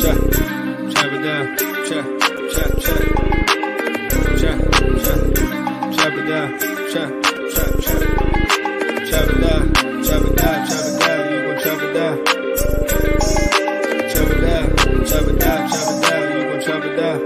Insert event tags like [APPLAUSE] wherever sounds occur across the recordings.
check, it down, check, check, check, check, it down, check, check, check, chop it down, chop it down, chop it down, you gon' chop it down, chop it down, chop it down, chop it down, you gon' chop it down.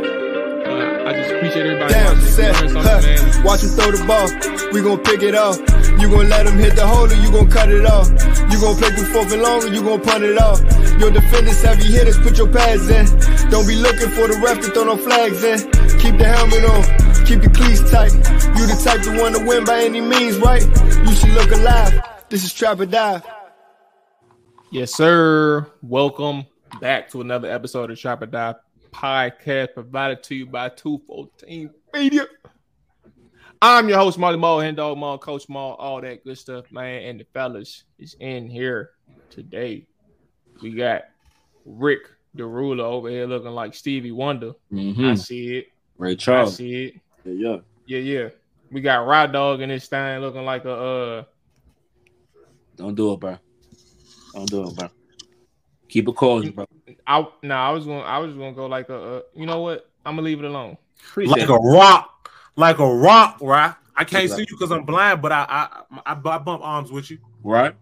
Uh, I just appreciate everybody Damn, watching. set, huh, man. watch him throw the ball. We gon' pick it off. You gon' let him hit the hole or you gon' cut it off. You gon' play through fourth and long or you gon' punt it off. Your defenders, heavy hitters, put your pads in. Don't be looking for the ref to throw no flags in. Keep the helmet on, keep the cleats tight. You the type to want to win by any means, right? You should look alive. This is Trap or Dive. Yes, sir. Welcome back to another episode of Shop or Die podcast provided to you by 214 Media. I'm your host, Molly Mual, Hen Dog Mual, Coach Mual, all that good stuff, man. And the fellas is in here today. We got Ric the ruler over here looking like Stevie Wonder. I Mm-hmm. see it. Ray Charles. I Charles. see it. Yeah, Yeah, yeah. yeah. We got Rod Dog in this thing looking like a uh Don't do it, bro. Don't do it, bro. Keep it cozy, bro. I no, I was gonna I was gonna go like a uh, you know what? I'm gonna leave it alone. Appreciate like a rock, like a rock, right? I can't Right. see you because I'm blind, but I I, I I bump arms with you. right?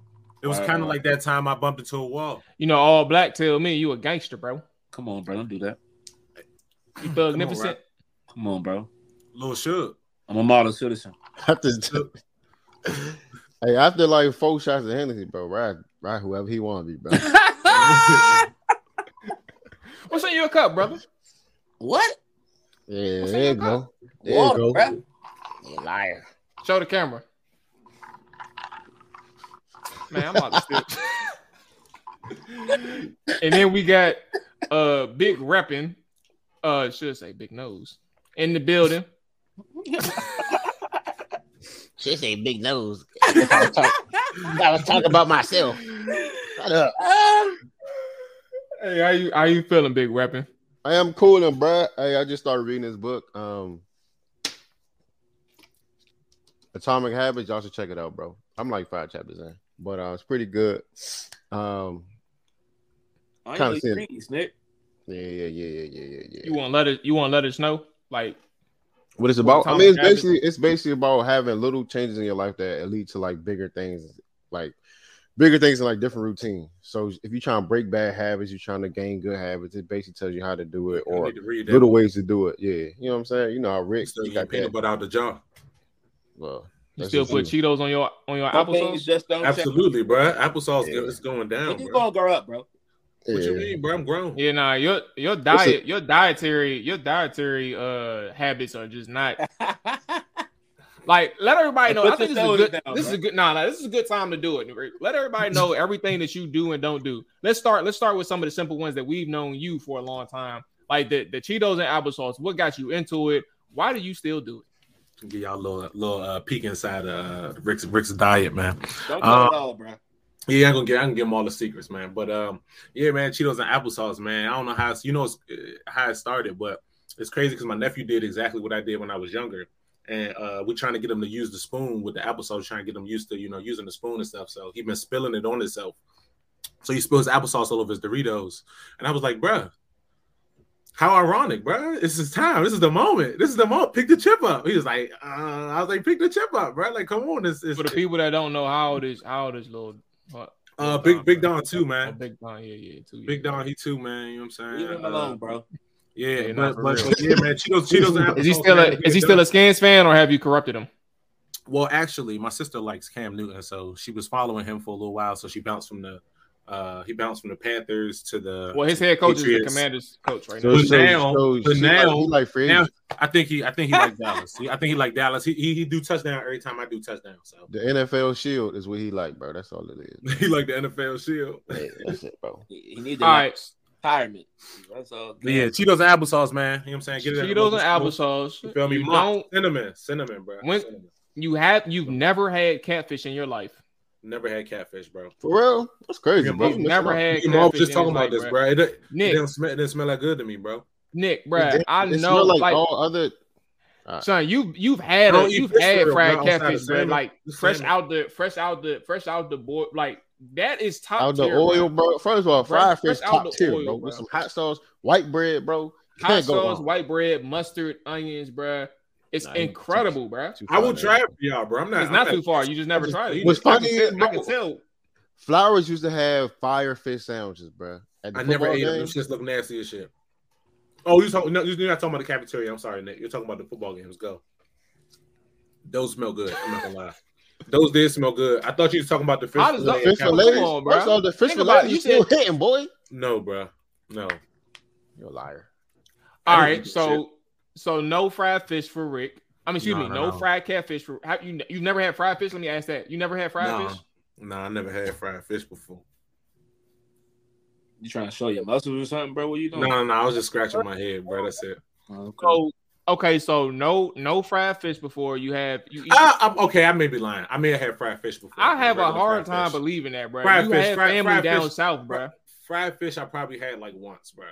It was kind of like that time I bumped into a wall. You know, all black tell me you a gangster, bro. Come on, bro. Don't do that. You Come thugnificent. Come on, bro. Little shook. I'm a model citizen. [LAUGHS] After, [LAUGHS] hey, after like four shots of Hennessy, bro, ride, ride whoever he want to be, bro. [LAUGHS] What's in your cup, brother? what? Yeah, there you go. There you go. bro. You liar. Show the camera. Man, I'm about to spit. and then we got uh big repping, uh should say big nose in the building. She say big nose. I was talk- I was talking about myself. Shut up. Hey, how you how you feeling, big repping? I am cool and bro. Hey, I just started reading this book. Um Atomic Habits, y'all should check it out, bro. I'm like five chapters in, but uh it's pretty good. Um I Kinda ain't see it. Nick. yeah, yeah, yeah, yeah, yeah, yeah, yeah. You want to let it you want to let us know? Like what it's about? I mean, it's basically it's basically about having little changes in your life that lead to like bigger things, like bigger things in like different routines. So if you're trying to break bad habits, you're trying to gain good habits. It basically tells you how to do it or need to read that. little ways to do it. Yeah, you know what I'm saying. You know how Ric Still got peanut butter out the jar. Well, you that's still put you. Cheetos on your on your Some applesauce? just don't. Absolutely, bro. Applesauce Yeah. is going down, When you bro. gonna grow up, bro? What you mean, bro? I'm grown. Yeah, nah, your your diet, your dietary, your dietary uh habits are just not [LAUGHS] like let everybody know. I think this is a good down, this is a good nah, nah, this is a good time to do it. Let everybody know [LAUGHS] everything that you do and don't do. Let's start let's start with some of the simple ones that we've known you for a long time. Like the, the Cheetos and applesauce. What got you into it? Why do you still do it? Give y'all a little little uh, peek inside uh, Ric's Ric's diet, man. Don't tell it all, bro. Yeah, I'm gonna get I can give them all the secrets, man. But um, yeah, man, Cheetos and applesauce, man. I don't know how it's, you know it's, uh, how it started, but it's crazy because my nephew did exactly what I did when I was younger, and uh, we're trying to get him to use the spoon with the applesauce, trying to get him used to you know using the spoon and stuff. So he's been spilling it on himself. So he spills applesauce all over his Doritos, and I was like, bruh, how ironic, bro! This is time. This is the moment. This is the moment. Pick the chip up. He was like, uh, I was like, pick the chip up, bro. Like, come on, this is For the people that don't know how old is how old is little what, uh, big big Don too, Oh, man. Big Don, yeah, yeah, two Big years Don, he too, man. You know what I'm saying? Leave him Uh, alone, bro. Yeah, Yeah, nah, but, for but, real. but yeah, man, Cheetos, Cheetos, and Is he still a is he still a done. Skins fan or have you corrupted him? Well, actually, my sister likes Cam Newton, so she was following him for a little while. So she bounced from the uh he bounced from the Panthers to the Well, his head coach is the Commanders coach right So, now. But so, now- so but now- like, like now- I think he I think he like Dallas. He, I think he like Dallas. He, he he do touchdown every time I do touchdown. So The NFL Shield is what he like, bro. That's all it is. [LAUGHS] he like the NFL Shield. Yeah, that's it, bro. [LAUGHS] He, he need to All like, right, retirement. That's all. But yeah, Cheetos and applesauce, man. You know what I'm saying? Get it Cheetos and applesauce. You feel me? You cinnamon, cinnamon, bro. When- Cinnamon. you have you've never had catfish in your life. Never had catfish, bro. For real? That's crazy, bro. you've Never missing out. had Me and Mo catfish just talking about life, this, bruh. bro. It, it, Nick, didn't smell, it didn't smell that good to me, bro. Nick, It I it know, like, like, all other. son, you you've had a, you've had real, fried bro, catfish, bro. like fresh salmon. out the fresh out the fresh out the board, like that is top Out the tier, oil, bro. bro. First of all, fried fresh fish out top the tier, oil, bro. bro. With some hot sauce, white bread, bro. Hot can't go sauce, wrong. white bread, mustard, onions, bro. It's Nah, ain't incredible, bro. Too I will far, try man. it for y'all, bro. I'm not. It's I'm not too far. You just never just- tried it. What's I can funny tell- is, I can tell. Flowers used to have fire fish sandwiches, bro. At the I never ate them. game. Them shits look nasty as shit. Oh, you talking? No, you're not talking about the cafeteria. I'm sorry, Nick. You're talking about the football games. Go. Those smell good. I'm not gonna lie. Those did smell good. I thought you was talking about the fish. How does fillet the- Fish Come cafeteria. fillets. on, bro. First off, the fish Think about it. fillets You you still said- hitting, boy. No, bro. No. You're a liar. All right, All don't right, eat that so so no fried fish for Ric. I mean, excuse No, me, no, no, no. fried catfish for. Have you? You've never had fried fish? Let me ask that. You never had fried Nah. fish? No, I never had fried fish before. You trying to show your muscles or something, bro? What you No, doing? no, no. I was just scratching my head, bro. That's it. Okay. So okay, so no no fried fish before you have you. Eat, Ah, I'm, okay, I may be lying. I may have had fried fish before. I have a hard time fish. believing that, bro. Fried you fish, had fried- family fried down fish. south, bro. Fried fish, I probably had like once, bro.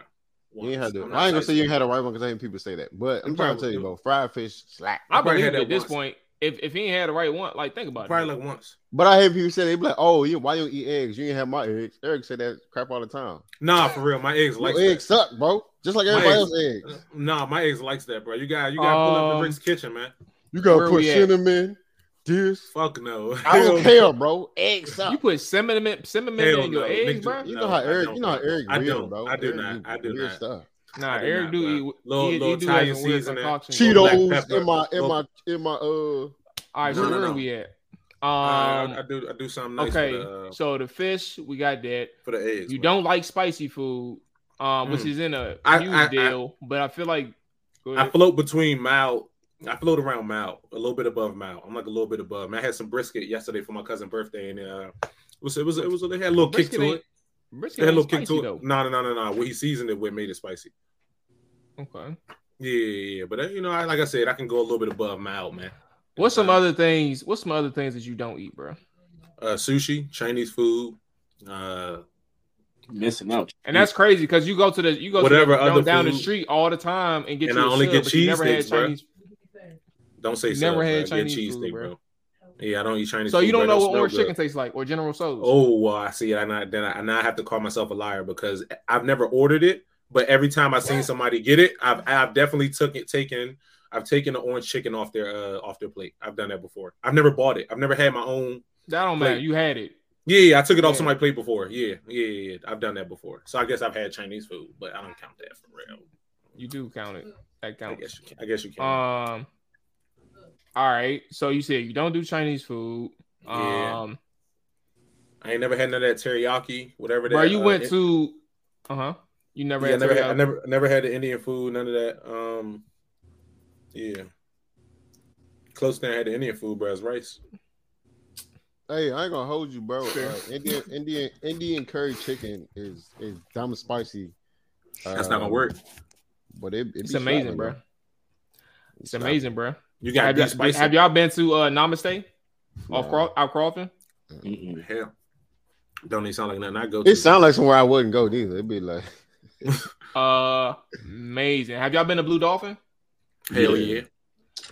You ain't had to. I ain't gonna say you ain't had a right one because I ain't people say that. But I'm You trying to tell you, do. bro. Fried fish slack. I probably believe had it that at this once. point. If if he ain't had the right one, like think about Probably it. Probably like once. But I hear people say they be like, "Oh, you why you don't eat eggs? You ain't have my eggs." Eric said that crap all the time. Nah, for real. My eggs like eggs suck, bro. Just like My everybody eggs- else's eggs. Nah, my eggs likes that, bro. You got you got to pull up Um, the Ric's kitchen, man. You gotta put we at? cinnamon, this. Fuck no. I don't care, [LAUGHS] bro. Eggs suck. You put cinnamon cinnamon Hell in your no, eggs, nigga. bro. You No, know how Eric, you know how. Eric I real, don't. bro. I do Eric not. I do weird not. Stuff. Nah, I do Eric not, do eat. Little- he, he little do Italian have some weird seasoning. Cheetos in my in my in my uh. All right, so No, no, where are we at? Uh, Um, I do. I do something nice okay, the, uh, so the fish we got that. for the eggs. You man. don't like spicy food, um, which Mm. is in a I- huge I- I- deal. but I feel like I float between mild. I float around mild, a little bit above mild. I'm like a little bit above. Man, I had some brisket yesterday for my cousin's birthday, and uh, it was it was it was. They had a little kick to it. brisket They had a little kick spicy to though. it. No, no, no, no, no. What he seasoned it with made it spicy. Okay. Yeah, yeah, yeah. But uh, you know, I, like I said, I can go a little bit above mild, man. What's some Uh, other things? What's some other things that you don't eat, bro? uh, sushi, Chinese food, uh, missing out. And that's crazy because you go to the you go Whatever to the, other down the street all the time and get And you I a only sub, get but you never had cheesesteaks, bro. Chinese. Don't say so. never had bro. Chinese cheese food, steak, bro. bro. Yeah, I don't eat Chinese. So food, you don't know what orange good. chicken tastes like or General Tso's. Oh, well, I see. And I, then I, now I have to call myself a liar because I've never ordered it, but every time I've seen somebody get it, I've I've definitely took it taken. I've taken the orange chicken off their uh off their plate. I've done that before. I've never bought it. I've never had my own. that don't matter. You had it. Yeah, yeah, I took it off somebody's plate before. Yeah, yeah, yeah, yeah. I've done that before. So I guess I've had Chinese food, but I don't count that for real. You do count it. That I counts. guess you can. I guess you can. Um. All right. So you said you don't do Chinese food. Yeah. Um. I ain't never had none of that teriyaki, whatever that. Bro, you uh, went it- to. Uh huh. You never yeah, I had. never had, I never, never had the Indian food, none of that. Um, yeah. Close thing I had the Indian food, bro, is rice. Hey, I ain't gonna hold you, bro. Uh, Indian Indian Indian curry chicken is is dumb spicy. That's not gonna Um, work. But it, it It's be amazing, slapping, bro. It's amazing, bro. You got Have, to be spicy. have y'all been to uh, Namaste off Nah. Craw- out Crofton? Mm-mm. Hell, don't even sound like nothing I go to. It sounds like somewhere I wouldn't go neither. It'd be like [LAUGHS] [LAUGHS] Uh, amazing. Have y'all been to Blue Dolphin? Hell Yeah. yeah.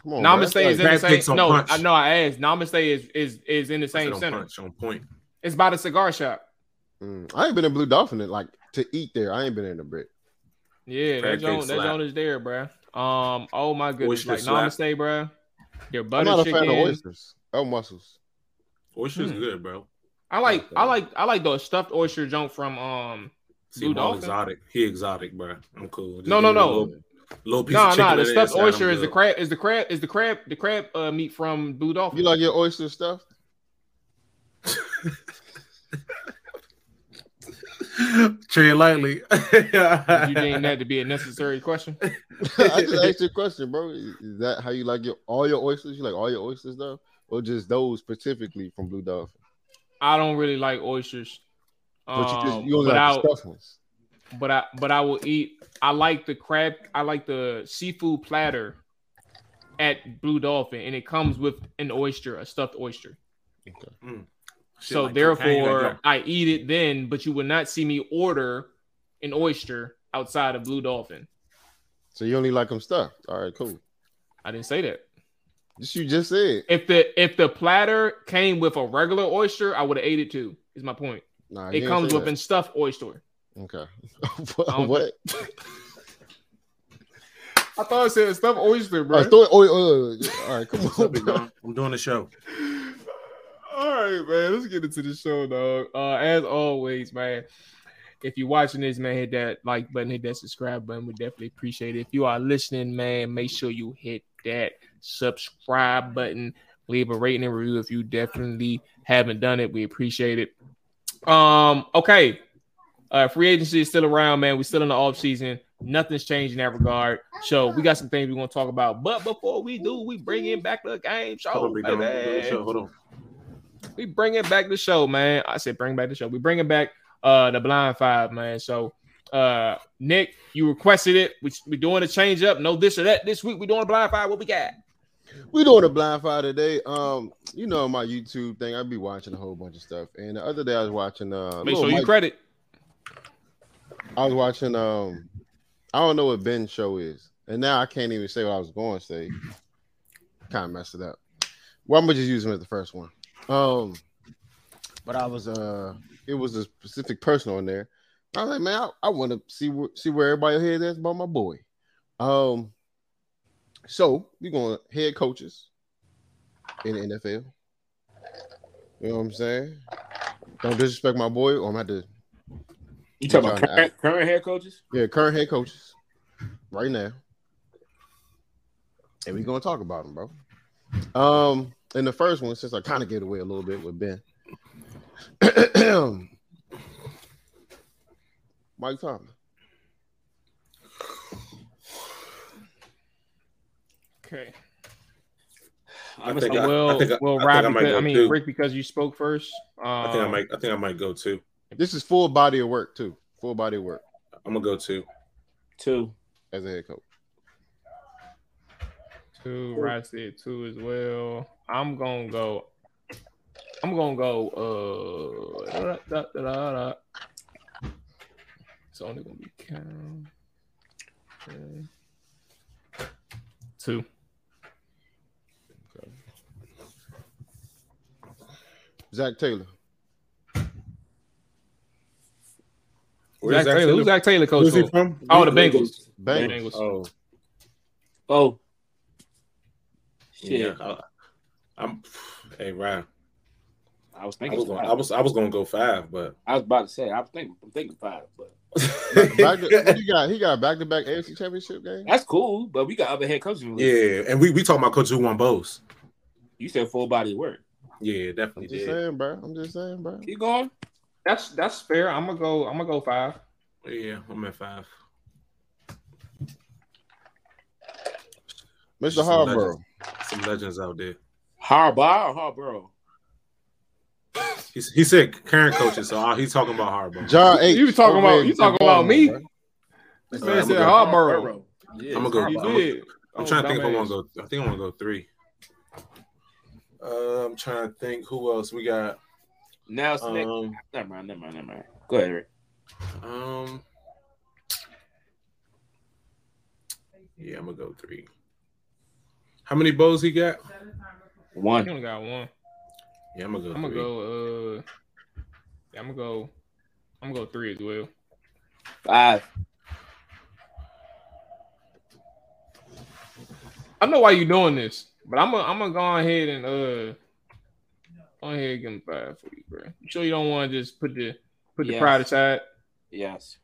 come on. Namaste That's is like- in the same. No, punch. I know. I asked. Namaste is is is in the same on center. punch, on point. It's by the cigar shop. Mm, I ain't been in Blue Dolphin like to eat there. I ain't been in the brick. Yeah, Crab that joint, that slap. joint is there, bro. Um, oh my goodness, Oyster like slap. Namaste, bro. Their I'm butter not a chicken. fan of oysters. Oh, mussels. Oyster's Hmm. good, bro. I like, I like, I like the stuffed oyster joint from um. See, Blue I'm exotic. He exotic, bro. I'm cool. Just No, no, no. Little, little piece No, of chicken no, the stuffed inside, oyster is the crab, is the crab, is the crab, the crab uh, meat from Blue Dolphin. You like your oyster stuff? [LAUGHS] [LAUGHS] Tread lightly. [LAUGHS] you deem that to be a necessary question? [LAUGHS] I just asked you a question, bro. Is is that how you like your all your oysters? You like all your oysters though, or just those specifically from Blue Dolphin? I don't really like oysters. But you just Um, you only but like the stuffed ones. but I, but I will eat. I like the crab. I like the seafood platter at Blue Dolphin, and it comes with an oyster, a stuffed oyster. Shit so like therefore, like, I eat it then. But you would not see me order an oyster outside of Blue Dolphin. So you only like them stuffed. All right, cool. I didn't say that. This you just said. If the if the platter came with a regular oyster, I would have ate it too. Is my point. Nah, It comes say with a stuffed oyster. Okay. [LAUGHS] I don't- what? [LAUGHS] I thought it said stuffed oyster, bro. I thought, oh, oh, oh all right, come on, up, bro. I'm doing the show. All right, man. Let's get into the show, dog. Uh, as always, man. If you're watching this, man, hit that like button, hit that subscribe button. We definitely appreciate it. If you are listening, man, make sure you hit that subscribe button. Leave a rating and review if you definitely haven't done it. We appreciate it. Um, okay. Uh, free agency is still around, man. We're still in the off season. Nothing's changed in that regard. So we got some things we want to talk about. But before we do, we bring in back the game show. Hold on, big dog. I'm doing the baby. show. Hold on. We bringing back the show, man. I said bring back the show. We bringing back uh the blind five, man. So uh Nick, you requested it. We we doing a change up. No this or that. This week we doing a blind five. What we got? We doing a blind fire today. Um, you know my YouTube thing. I be watching a whole bunch of stuff. And the other day I was watching. Uh, Make sure you credit. I was watching. Um, I don't know what Ben's show is, and now I can't even say what I was going to say. Kind of messed it up. Well, I'm gonna just use him as the first one. Um, but I was uh, it was a specific person on there. I was like, man, I, I want to see where see where everybody head is about my boy. Um, so we're going head coaches in the NFL. You know what I'm saying? Don't disrespect my boy, or I'm gonna have to You talking about current, current head coaches? Yeah, current head coaches right now. And we're gonna talk about them, bro. Um, in the first one, since I kind of gave away a little bit with Ben. [CLEARS THROAT] Mike Tomlin. Okay. I I'm think gonna I- Well, think I- well, I Rob, think I might because, I mean, too. Ric, because you spoke first. Um, I think I might. I think I might go too. This is full body of work too. Full body of work I'm gonna go two. two. as a head coach. Two, Rod said two as well. I'm gonna go. I'm gonna go. Uh, da, da, da, da, da. It's only gonna be count. Okay. Two. Zac Taylor. Zach Where's Zac Taylor. Who's Zac Taylor coach Who's he from? Oh, the Bengals. Bengals. Bengals. Oh, Oh, yeah. shit. I, I'm. Hey, Ryan. I was thinking. I thinking. was, gonna. I was. I was gonna go five, but. I was about to say. I was thinking. I'm thinking five, but Back to, [LAUGHS] what you got? He got back to back AFC championship game. that's cool. But we got other head coaches. in the league. yeah, and we we talking about coaches who won both. You said full body work. Yeah, I'm definitely just did. saying, bro. I'm just saying, bro. Keep going. That's that's fair. I'm gonna go. I'm gonna go five. Yeah, I'm at five. Mr. Some Harborough. Some legends out there. Harbaugh or Harborough? He's, he said current coaches, so he's talking about Harbaugh. John H. You talking about- you talking about me? Baltimore, This man I'm said gonna go- Harborough. Yeah, I'm gonna go- You Harbaugh. did. I'm Oh, trying to think if I want to go. I think I want to go three. Uh, I'm trying to think who else we got. Now, Nick. Um, never mind. Never mind. Never mind. Go ahead, Ric. um, yeah, I'm gonna go three. How many bows he got? You One. only got one. Yeah, I'm gonna go. I'm gonna three. go. Uh, yeah, I'm gonna go. I'm gonna go three as well. Five. I know why you're doing this, but I'm gonna I'm gonna go ahead and uh, go ahead and give him five for you, bro. You sure you don't want to just put the put the Yes. pride aside? Yes.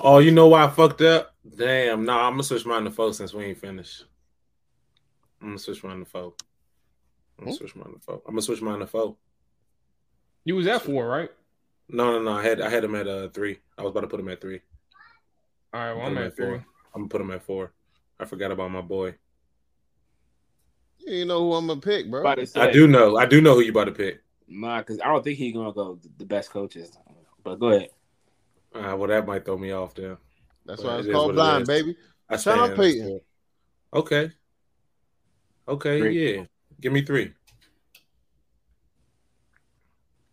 Oh, you know why I fucked up? Damn, nah, I'm gonna switch mine to four since we ain't finished. I'm gonna switch mine to four. I'm gonna switch mine to four. I'm gonna switch mine to four. You was at four, right? No, no, no. I had I had him at uh three. I was about to put him at three. All right, well, Put I'm him at three. four. I'm gonna put him at four. I forgot about my boy. You know who I'm gonna pick, bro. Say, I do know. I do know who you about to pick. Nah, because I don't think he's gonna go the best coaches. But go ahead. Uh, well, that might throw me off there. That's Well, why it's it is called what it blind, baby. I Shout out stand. Peyton. Okay. Okay. Three. Yeah. Give me three.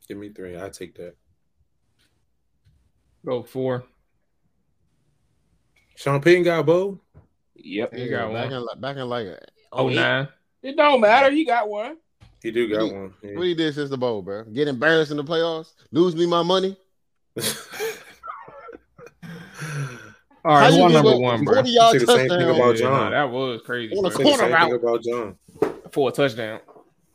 Give me three. I take that. Go four. Sean Payton got a bowl. Yep. You got back one. in back in like oh, oh he- nine. It don't matter. He got one. He do got What one. Yeah. What he did since the bowl, bro? Get embarrassed in the playoffs, lose me my money. [LAUGHS] All right, How who you on give number up one, bro? 40 yard Say the same thing touchdown. about John. nah, that was crazy. On a bro. Say the corner same route. thing about John. For a touchdown.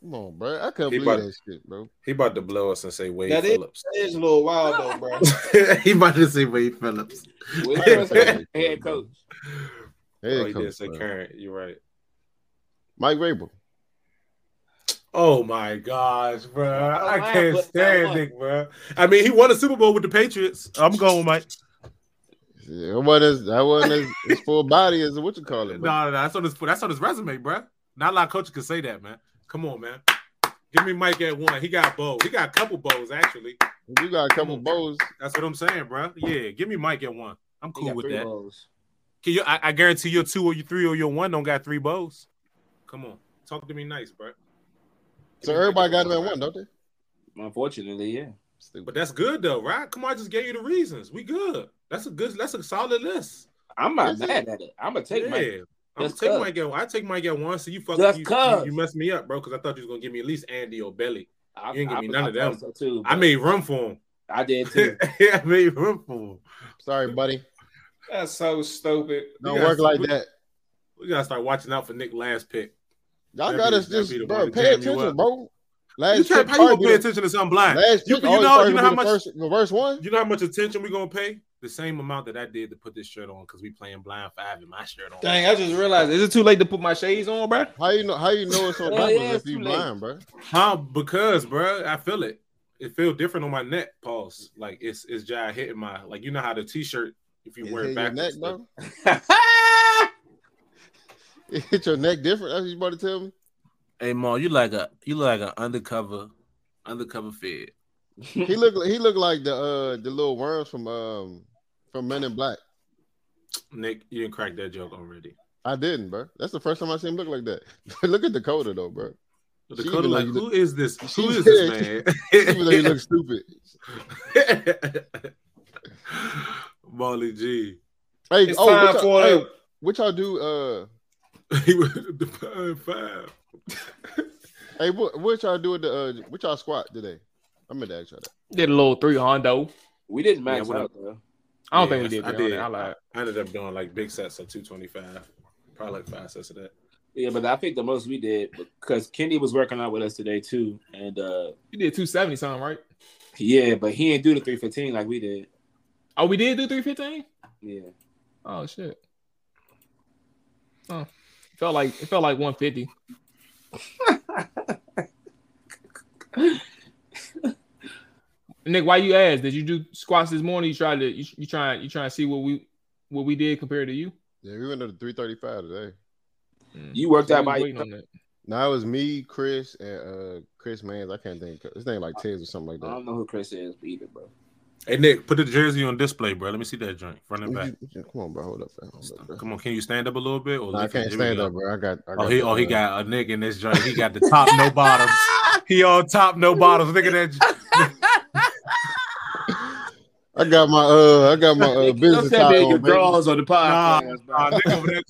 Come on, bro. I couldn't He believe about- that shit, bro. He about to blow us and say Wade That is, Phillips. that is a little wild though, bro. [LAUGHS] he about to say Wade Phillips. With I couldn't his say that, head coach. Head oh, he coach, did say bro. current. You're right. Mike Vrabel. Oh my gosh, bro! I can't stand it, bro. I mean, he won a Super Bowl with the Patriots. I'm going, Mike. Yeah, It wasn't as, that wasn't as, as full body as what you call No, it. no, bro. no, that's on his that's on his resume, bro. Not a lot of coaches can say that, man. Come on, man. Give me Mike at one. He got bows. He got a couple bows actually. You got a couple bows. That's what I'm saying, bro. Yeah, give me Mike at one. I'm cool with that. balls. Can you? I, I guarantee your two or your three or your one don't got three bows. Come on, talk to me nice, bro. So everybody got him at one, don't they? Unfortunately, yeah. Stupid. But that's good though, right? Come on, I just gave you the reasons. We good. That's a good. That's a solid list. I'm not Is it? mad at it. I'm gonna take yeah. my. I'm Just take cuz. Mike at one. I take Mike at one. So you fuck you, you, you messed me up, bro, because I thought you was gonna give me at least Andy or Belly. I, You ain't give I- me none I of them. thought So too, I made room for him. I did [LAUGHS] too. Yeah, I made room for him. Sorry, buddy. That's so stupid. Don't We gotta- work like we- that. We gotta start watching out for Nick last pick. Y'all got be- us just, bro. Pay attention, bro. Last You try, pick how you gonna pay attention to something blind? the- Last You, pick you know, you know be how the much first, the first one. you know how much attention we gonna pay? The same amount that I did to put this shirt on because we playing blind five and my shirt on. Dang, I just realized. Is it too late to put my shades on, bro? How you know? How you know it's on Yeah, purpose yeah, if you too late. blind, bro? Huh? Because, bro, I feel it. It feel different on my neck. Pause. Like it's it's just hitting my like you know how the t-shirt if you It wear it your backwards. neck, bro. [LAUGHS] It hit your neck different. That's what you about to tell me. Hey, Mo, you like a you look like an undercover undercover fed. He look. He look like the uh the little worms from um from Men in Black. Nick, you didn't crack that joke already. I didn't, bro. That's the first time I seen him look like that. [LAUGHS] look at Dakota though, bro. Dakota, even like, though you who is this? [LAUGHS] Who is said- [LAUGHS] this Even though he man? looks stupid. Molly G. Hey, It's oh, time what y'all, for hey, the- what y'all do? Uh, He was the five five. hey, what what y'all do with the uh, what y'all squat today? I'm gonna ask y'all that. Did a little three Hondo. we didn't max Yeah, what out though. I don't Yeah, think we did. I did. I lied. I ended up doing like big sets of 225. Probably like five sets of that. Yeah, but I think the most we did because Kenny was working out with us today too, and uh You did 270 something, right? yeah, but he ain't do the three fifteen like we did. Oh, we did do 315? Yeah, Oh shit. Oh. Felt like it felt like 150. [LAUGHS] Nick, why you asked? Did you do squats this morning? You tried to you, you trying you trying to see what we what we did compared to you? Yeah, we went to the three thirty five today. you worked So out we by waiting on that. Now it was me, Chris, and uh Chris Mans. I can't think. His name like Tiz or something like that. I don't know who Chris is either, bro. Hey Nick, put the jersey on display, bro. Let me see that joint front and back. [LAUGHS] Come on, bro. Hold up, man. Hold up, bro. Come on, can you stand up a little bit? Or Nah, I can't stand up, bro. I got. I got Oh, he oh he uh, got a Nick in this joint. He got the top no [LAUGHS] bottoms. He on top no bottoms. Look at that. [LAUGHS] I got my uh. I got my uh, [LAUGHS] business tie on, baby. draws on the podcast, bro. nah, nigga over there,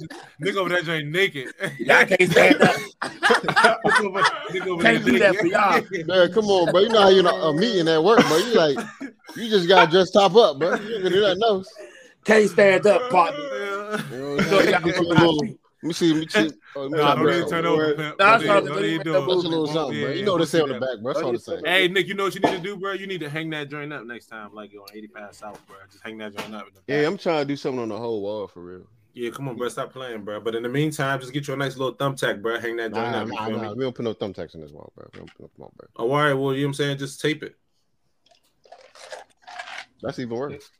nigga over there joint naked. Y'all can't stand up. Nigga over- nigga over Can't there do that naked. for y'all. [LAUGHS] Man, come on, bro. You know how you know a meeting at work, bro. You like, you just gotta just top up, bro. You ain't gonna do nothing else. Can't stand up, partner. Yeah. You know [LAUGHS] what I'm saying? Get you a little- Let me see. Let me [LAUGHS] see. Oh, let me Nah, don't bro. even turn over, pimp. Nah, Don't it's all even- good. don't even Don't do even it. Bunch of little something, Yeah, bro. You know what they don't say on the back, bro. That's all the same. Hey, Nick, you know what you need to do, bro? You need to hang that joint up next time, like you're on 85 South, bro. Just hang that joint up. In the back. Yeah, I'm trying to do something on the whole wall for real. Yeah, come on, bro. Stop playing, bro. But in the meantime, just get you a nice little thumbtack, bro. Hang that joint Nah, up. You nah, nah. We don't put no thumbtacks in this wall, bro. We don't put no, come on, bro. Oh, all right. Well, you know what I'm saying? Just tape it. That's even worse.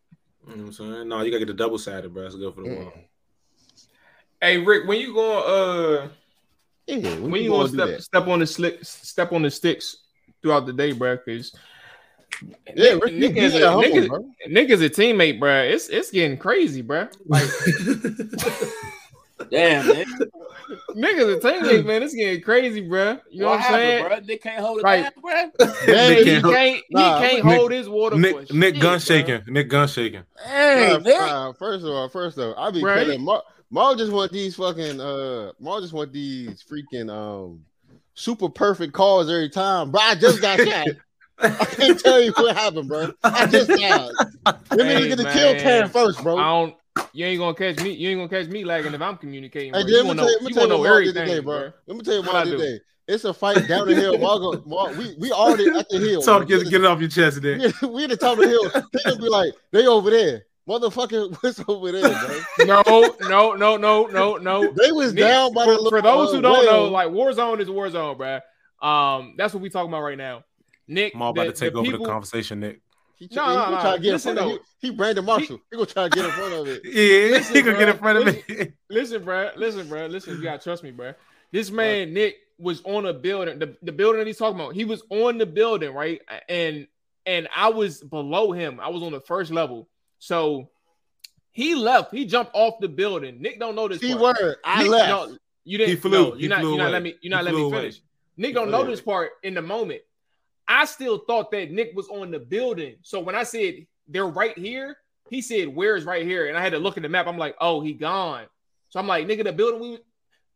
You know what I'm saying? No, you gotta get the double sided, bro. That's good for the wall. Hey Ric, when you going uh Yeah, when you gonna step step on the slick step on the sticks throughout the day, bro? Because Yeah, Nick, Ric, Nick, is a, home, Nick, is. Nick is a teammate, bro. It's it's getting crazy, bro. Like [LAUGHS] Damn, man. Nick is a teammate, man. It's getting crazy, bro. You know what, I'm saying? bro? Nick can't hold it Right. down, bro. Damn, Nick He can't- can't, Nah, he can't Nick- hold his water. Nick, for Nick shit, gun bro. shaking. Nick gun shaking. Hey, Nah, Nick. nah, first of all, first of all, I be Right. cutting Mar- Mual just want these fucking uh Mual just want these freaking um super perfect calls every time. Bro, I just got shot. I can't tell you what happened, bro. I just [LAUGHS] died. Let me Hey, get to kill man. Karen first, bro. I don't. You ain't gonna catch me. You ain't gonna catch me lagging if I'm communicating. Hey, bro. then You let me wanna tell know, you, you you wanna what know Mual did everything, today, bro. bro. Let me tell you what What I I did do? today. It's a fight down the hill. Mual go, Mual, we we already at the hill. Talk, bro. get, get it off your chest, Nick. we, [LAUGHS] we at the top of the hill. They gonna be like, they over there. Motherfucker, [LAUGHS] what's over there, bro? No, no, no, no, no, no. They was Nick, down by for, the little, for those uh, who don't know, like Warzone is Warzone, bruh. Um, that's what we talking about right now. Nick, I'm all about the- to take the over people- the conversation, Nick. He, No, he no, no. try to get Listen, in front of he, he Brandon Marshall. He, gonna try to get in front of it. [LAUGHS] Yeah, Listen, he gonna get in bruh, front of listen. me. [LAUGHS] Listen, bruh. Listen, bruh. Listen, you gotta trust me, bruh. This man, Nick, was on a building. The, the building that he's talking about, he was on the building, right? And and I was below him. I was on the first level. So he left. He jumped off the building. Nick don't know this. Key part. word. I Nick- left. No, you didn't. He flew. No, you're not. flew You're not away. let me. You're not He let me flew away. finish. Nick don't know this part in the moment. I still thought that Nick was on the building. So when I said they're right here, he said, "Where's right here?" And I had to look at the map. I'm like, "Oh, he gone." So I'm like, "Nigga, the building we,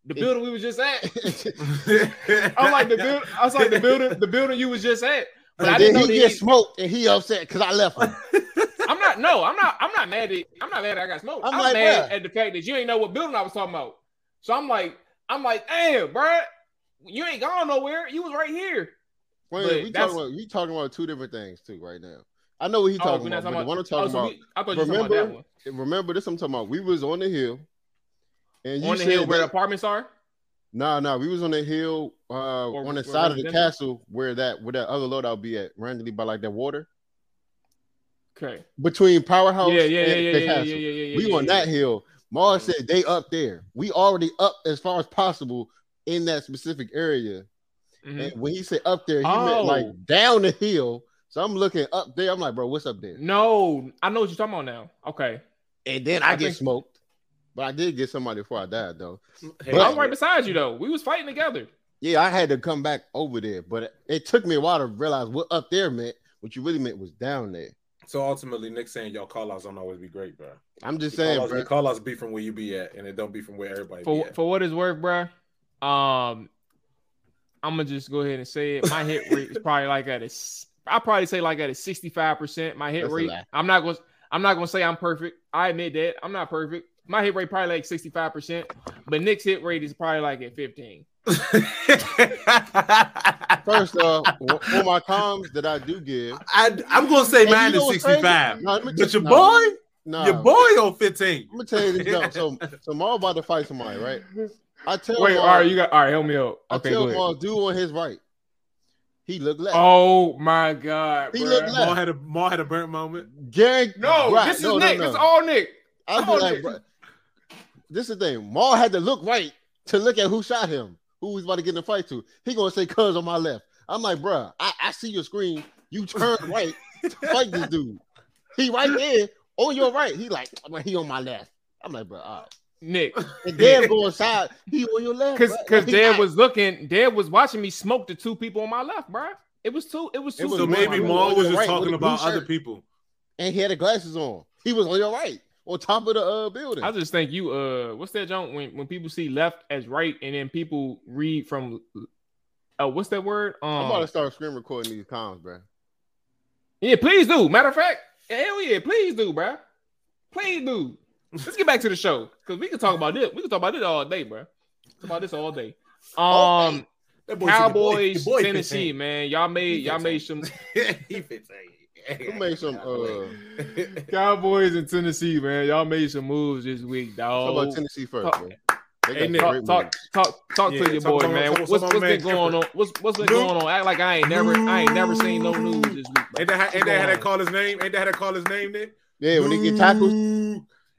the building we was just at." [LAUGHS] I'm like the building. I was like the building, the building you was just at. But I didn't then know he that get he, smoked and he upset because I left him. [LAUGHS] I'm not. No, I'm not. I'm not mad at. I'm not mad. That I got smoked. I'm I'm, like, mad bruh. at the fact that you ain't know what building I was talking about. So I'm like, I'm like, damn, bro, you ain't gone nowhere. You was right here. Wait, we talking about we talking about two different things too right now. I know what he Oh, talking not about, the one I'm oh, talking so about. we- I thought you were talking about that remember, one. remember this? I'm talking about. We was on the hill, and you On the said hill where the apartments are. Nah, nah, we was on the hill uh, on the side of the castle where that where that other loadout would be at, randomly by like that water Okay. between powerhouse Yeah, yeah, yeah, and yeah, yeah, yeah, yeah, yeah, yeah. we on that hill. Mars said they up there. We already up as far as possible in that specific area. Mhm. And when he said up there, he meant Oh. like down the hill. So I'm looking up there. I'm like, bro, what's up there? No, I know what you're talking about now. Okay. And then I, I get think- smoked. But I did get somebody before I died though. Hey, I was right beside you though. We was fighting together. Yeah, I had to come back over there, but it, it took me a while to realize what up there meant. What you really meant was down there. So ultimately, Nick saying y'all call outs don't always be great, bro. I'm just Call saying, outs, bro. call outs be from where you be at, and it don't be from where everybody be For at. for what it's worth, bro. Um, I'm gonna just go ahead and say it. My hit rate is probably like at a, I probably say like at a 65 percent. My hit That's rate. I'm not gonna. I'm not gonna say I'm perfect. I admit that I'm not perfect. My hit rate probably like 65 percent, but Nick's hit rate is probably like at 15. [LAUGHS] First off, for my comms that I do give, I, I'm gonna say mine is 65, No, but tell- your no. boy, nah, your boy on 15. I'm gonna tell you this. Though. [LAUGHS] So, so Mual about to fight somebody, right? I tell Wait, Mual, all right, you got all right. Help me out. I Okay, tell go ahead. Mual, dude on his right, he looked left. Oh my god, He bruh. looked left. Mual had a Mual had a burnt moment. Gary, No, right, this is no, no, Nick. no. This is all Nick. I'll Come be on, like, Nick. bro, this is the thing. Mual had to look right to look at who shot him, who was about to get in a fight to. He gonna say cuz on my left. I'm like, bruh, I, I see your screen. You turn [LAUGHS] right to fight this dude. He right there on your right. He like, I'm like, he on my left. I'm like, bro, all right. Nick. And Dan going side. He on your left. Cause cause He Dad like- was looking, Dad was watching me smoke the two people on my left, bruh. It was two, it was two. It was So people one on maybe my Mual was just right talking about other people. and he had the glasses on. He was on your right, on top of the uh, building. I just think you uh what's that John when when people see left as right and then people read from uh what's that word? I'm about Um to start screen recording these comms, bro. yeah, please do. Matter of fact, hell yeah, please do, bro. Please do. Let's get back to the show because we can talk about this. We can talk about this all day, bro. Talk about this all day. All Um, That boy said boy- Cowboys, boy Tennessee, man. Y'all made y'all made some 15. [LAUGHS] he 15. Who made some? Uh, [LAUGHS] Cowboys in Tennessee, man. Y'all made some moves this week, how dog. about Tennessee first, Talk- bro? They Hey, Nick, some talk, talk, talk, talk Yeah, to your talk boy, man. talk about What's, my what's man been going on? What's what's been Luke. going on? Act like I ain't never, I ain't never seen no news this week. bro. Ain't that, how- ain't What's that how they call his name? Ain't that how they call his name, Nick? Yeah, when they get tackled,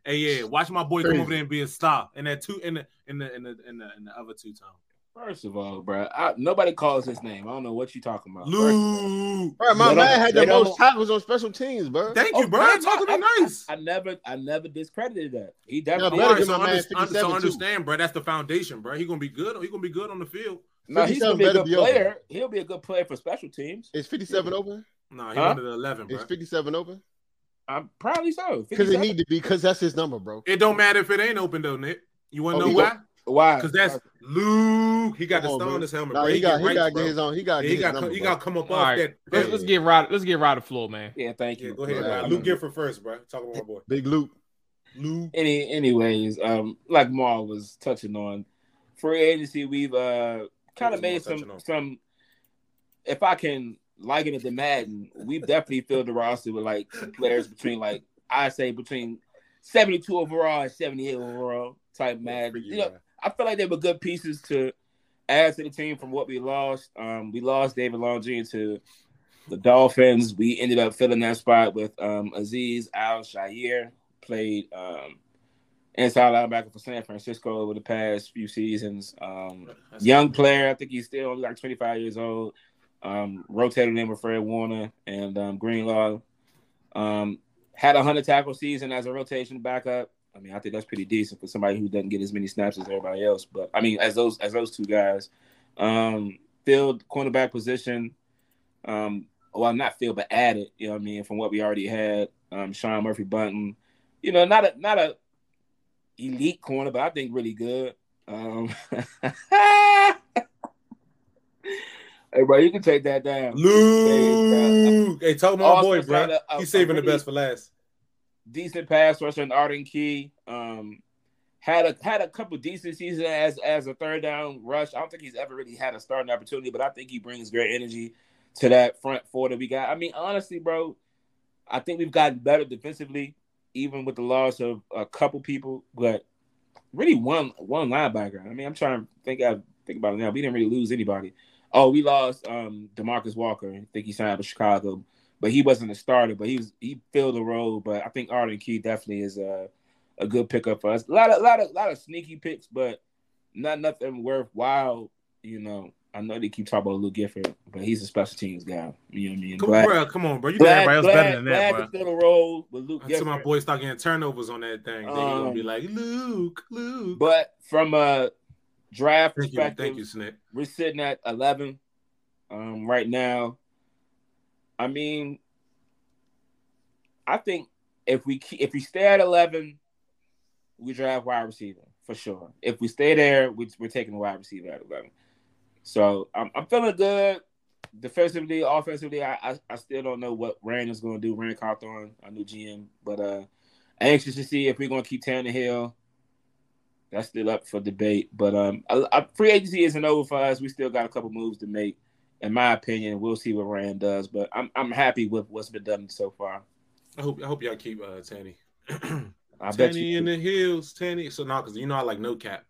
Hey, yeah, watch my boy Crazy. come over there and be a star. And that two in the in the in the in the, in the other two times. First of all, bro, I, nobody calls his name. I don't know what you talking about. First of all. Lou. bro. My They man had the most tackles on special teams, bro. Thank oh, you, Oh, bro. man, Talk to me I- nice. I never, I never discredited that. He definitely. than Alright, my so, man under- 57 so too. understand, bro. That's the foundation, bro. He gonna be good. He gonna be good on the field. no, he's gonna be a good better be open. player. He'll be a good player for special teams. Is 57 open? Nah, he Huh? under the eleven, bro. Is 57 open? I'm probably so. Because it need to be because that's his number, bro. It don't matter if it ain't open though, Nick. You want to Oh, know he why? Why? Because that's Luke. He got the Come on, star bro. on his helmet. Nah, bro. he got he got to get his own. He got Yeah, he got number. he got to come up All off right, that. let's, let's get Rod. Let's get Rod the floor, man. yeah, thank you. Yeah, go ahead, Yeah. bro. Luke Gifford first, bro. Talk about my boy. Big Luke. Luke. Any, anyways, um, like Mar was touching on, free agency, we've uh kind of made some on? some. If I can liken it to Madden, we've definitely filled the roster with like players between like I say between seventy two overall and seventy eight overall type Madden. You know, I feel like they were good pieces to add to the team from what we lost. Um, we lost David Longine to the Dolphins. We ended up filling that spot with um, Azeez Al-Shaair, played um, inside linebacker for San Francisco over the past few seasons. Um, young player, I think he's still only like 25 years old. Um, rotated in with Fred Warner and um, Greenlaw. Um, had a hundred tackle season as a rotation backup. I mean, I think that's pretty decent for somebody who doesn't get as many snaps as everybody else. But I mean, as those as those two guys, um, filled cornerback position. Um, well, not filled, but added. You know, what I mean, from what we already had. Um, Sean Murphy-Bunting. You know, not a not a elite corner, but I think really good. Um, [LAUGHS] hey, bro, you can take that down. Luke. Hey, talk my boy, bro. a- a- He's saving the best for last. Decent pass rusher in Arden Key. Um, had a had a couple decent seasons as as a third down rush. I don't think he's ever really had a starting opportunity, but I think he brings great energy to that front four that we got. I mean, honestly, bro, I think we've gotten better defensively, even with the loss of a couple people, but really one one linebacker. I mean, I'm trying to think. I think about it now. We didn't really lose anybody. Oh, we lost um Demarcus Walker. I think he signed up with Chicago, but he wasn't a starter. But he was he filled the role. But I think Arden Key definitely is a a good pickup for us. A lot of lot of lot of sneaky picks, but not nothing worthwhile. You know, I know they keep talking about Luke Gifford, but he's a special teams guy. You know what I mean? Come Glad- on, bro. Come on, bro. You glad, everybody else glad, better than glad that, bro. fill the role with Luke Until my Gifford. boy start getting turnovers on that thing, then he gonna be Um, like, Luke, Luke. But from a draft thank you, perspective, thank you, Snip. we're sitting at 11 um, right now. I mean, I think if we keep, if we stay at 11, we draft wide receiver for sure. If we stay there, we, we're taking a wide receiver at 11. So I'm, I'm feeling good defensively, offensively. I, I I still don't know what Ran is going to do. Ran Carthon, our new GM, but uh, anxious to see if we're going to keep Tannehill. That's still up for debate. But um, a, a free agency isn't over for us. We still got a couple moves to make. In my opinion, we'll see what Ran does. But I'm I'm happy with what's been done so far. I hope I hope y'all keep uh, Tanny. [CLEARS THROAT] I bet Tanny you in the hills, Tanny. So now, because you know I like no cap.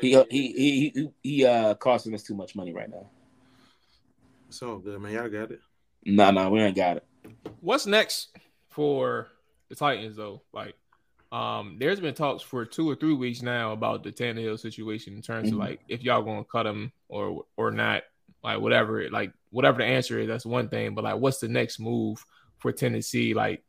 he he he he, he uh costing us too much money right now. It's all good, man. Y'all got it. No, no, we ain't got it. What's next for the Titans though? Like, um, there's been talks for two or three weeks now about the Tannehill situation in terms Mhm. of like if y'all gonna cut him or or not, like whatever, like whatever the answer is, that's one thing. But like, what's the next move for Tennessee? Like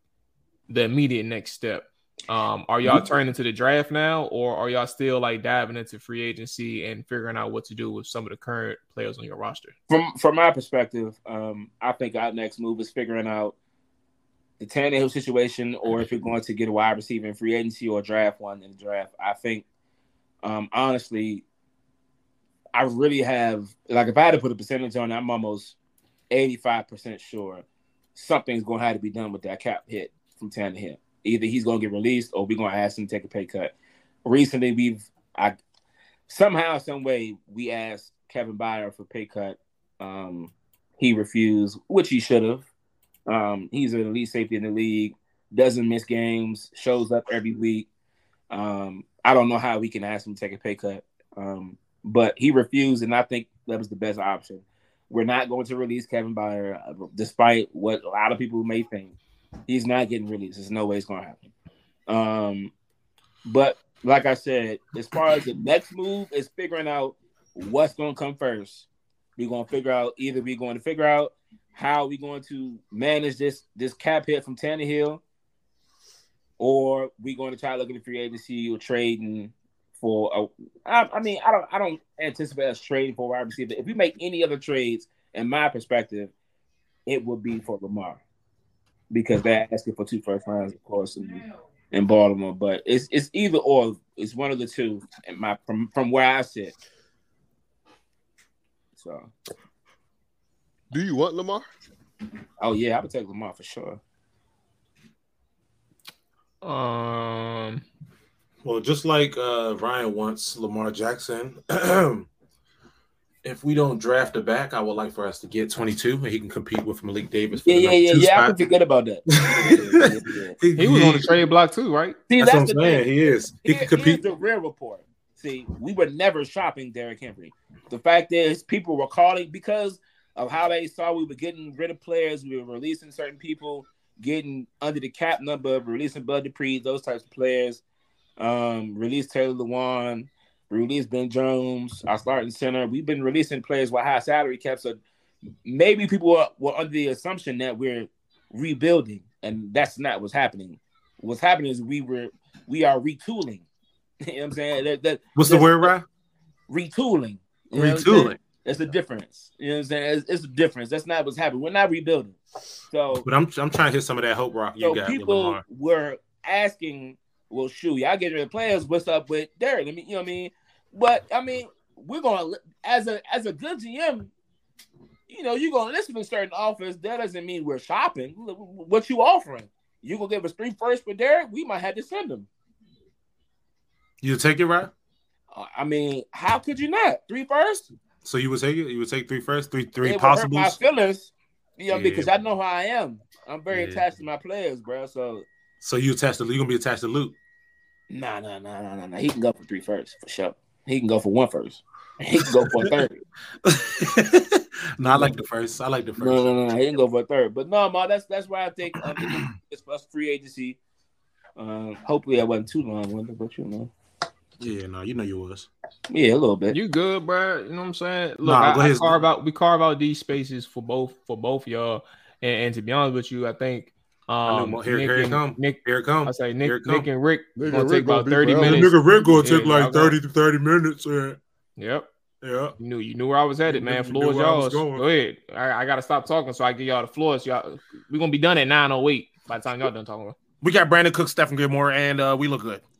the immediate next step. Um, are y'all turning to the draft now, or are y'all still like diving into free agency and figuring out what to do with some of the current players on your roster? From from my perspective, um, I think our next move is figuring out the Tannehill situation, or if you're going to get a wide receiver in free agency or draft one in the draft. I think, um, honestly, I really have like if I had to put a percentage on it, I'm almost eighty five percent sure something's going to have to be done with that cap hit from Tannehill. Either he's going to get released, or we're going to ask him to take a pay cut. Recently, we've I somehow, some way, we asked Kevin Byard for pay cut. Um, he refused, which he should have. Um, he's an elite safety in the league, doesn't miss games, shows up every week. Um, I don't know how we can ask him to take a pay cut, um, but he refused, and I think that was the best option. We're not going to release Kevin Byard, uh, despite what a lot of people may think. He's not getting released. There's no way it's going to happen. Um, but like I said, as far as the next move is figuring out what's going to come first. We're going to figure out either we're going to figure out how we're going to manage this this cap hit from Tannehill, or we're going to try to look at the free agency or trading for a. I, I mean, I don't I don't anticipate us trading for a wide receiver. If we make any other trades, in my perspective, it would be for Lamar. because they're asking for two first rounds, of course, in, in Baltimore. But it's it's either or. It's one of the two. And my from from where I sit. So, Do you want Lamar? oh yeah, I would take Lamar for sure. Um, Well, just like uh, Ryan wants Lamar Jackson, [CLEARS THROAT] if we don't draft a back, I would like for us to get 22 and he can compete with Malik Davis. For Yeah, yeah, yeah, two yeah. I spot. can forget about that. Yeah, yeah, yeah. he was on the trade block too, right? See, That's, that's, what I'm saying. thing. He is. He Here- can compete. Here's the real report. See, we were never shopping Derrick Henry. The fact is, people were calling because of how they saw we were getting rid of players. We were releasing certain people, getting under the cap number, releasing Bud Dupree, those types of players. Um, release Taylor Lewan, release Ben Jones, our starting center. We've been releasing players with high salary caps. So maybe people were, were under the assumption that we're rebuilding, and that's not what's happening. What's happening is we were we are retooling. [LAUGHS] You know what I'm saying? That, that What's the word, Ryan? retooling. You know what I'm saying? Retooling. It's a difference. You know what I'm saying? It's, it's a difference. That's not what's happening. We're not rebuilding. So, But I'm I'm trying to hit some of that hope rock you so got people were asking, well, shoot, y'all get rid of players. What's up with Derek? I mean, you know what I mean? But I mean, we're gonna as a as a good GM, you know, you're gonna listen to certain offers. That doesn't mean we're shopping. What you offering? You gonna give us three first for Derek? We might have to send him. You take it, right? Uh, I mean, how could you not? Three first? So you would take it? You would take three first, three three it would my possibles. feelings, you know, Yeah. because I know how I am. I'm very Yeah. attached to my players, bro. So So you attached to you gonna be attached to Luke. nah, nah, nah, nah, nah, nah. He can go for three first for sure. He can go for one first. [LAUGHS] He can go for a third. [LAUGHS] no, I like the first. I like the first. No, no, no, no. He can go for a third. But no, ma, that's that's why I think um, it's plus free agency. Um, hopefully, I wasn't too long winded, but you know, Yeah, no, you know you was. yeah, a little bit. You good, bro? You know what I'm saying? Look, Nah, I, go I ahead. carve out. We carve out these spaces for both for both y'all. And, and to be honest with you, I think I um know, here- Nick here it and, come. Nick, Here it comes. I say Nick. Nick and Ric Nigga, gonna Ric take gonna about be thirty forever. minutes. Ric gonna take, like, 30 to 30 minutes. Uh, Yep. yeah. You knew you knew where I was headed, man. knew- you Floor is I yours. Go ahead. I, I gotta stop talking so I give y'all the floor. So y'all we're gonna be done at 908 by the time y'all done talking. We got Brandin Cook, Stephon Gilmore, and uh, we look good. [LAUGHS]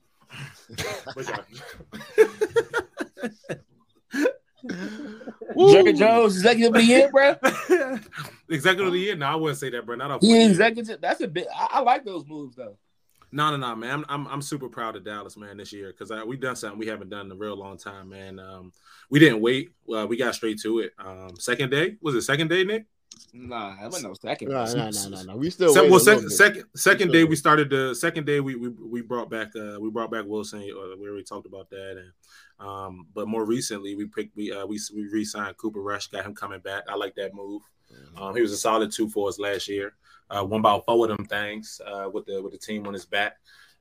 [LAUGHS] Jerry Jones, executive of the year, bro. [LAUGHS] executive of the year? No, I wouldn't say that, bro. Not off. He executive. That's a bit. I, I like those moves though. No, no, no, man. I'm, I'm, I'm super proud of Dallas, man, this year because we've done something we haven't done in a real long time, man. Um, we didn't wait. Well, we got straight to it. Um, second day was it second day, Nick? Nah, that wasn't no second. No, no, no, no, no. We still Se- well, second, second, second still day wait. we started the second day we we, we brought back uh we brought back Wilson. Uh, we already talked about that, and um, but more recently we picked we uh we we re-signed Cooper Rush, got him coming back. I like that move. Um, he was a solid two for us last year. Uh, won about four of them things uh, with the with the team on his back,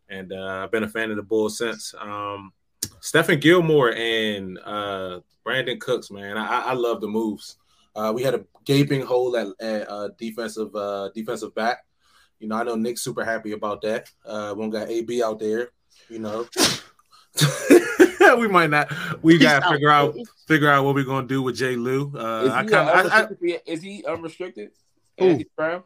and uh, I've been a fan of the Bulls since. Um, Stephon Gilmore and uh, Brandin Cooks, man, I, I love the moves. Uh, we had a gaping hole at, at uh, defensive uh, defensive back. You know, I know Nick's super happy about that. Uh, one got AB out there. You know, [LAUGHS] [LAUGHS] we might not. We He's gotta out. figure out figure out what we're gonna do with Jay Lou. Uh, Is I he, kind uh, of, I, I, unrestricted is he unrestricted? Who? Andy Brown?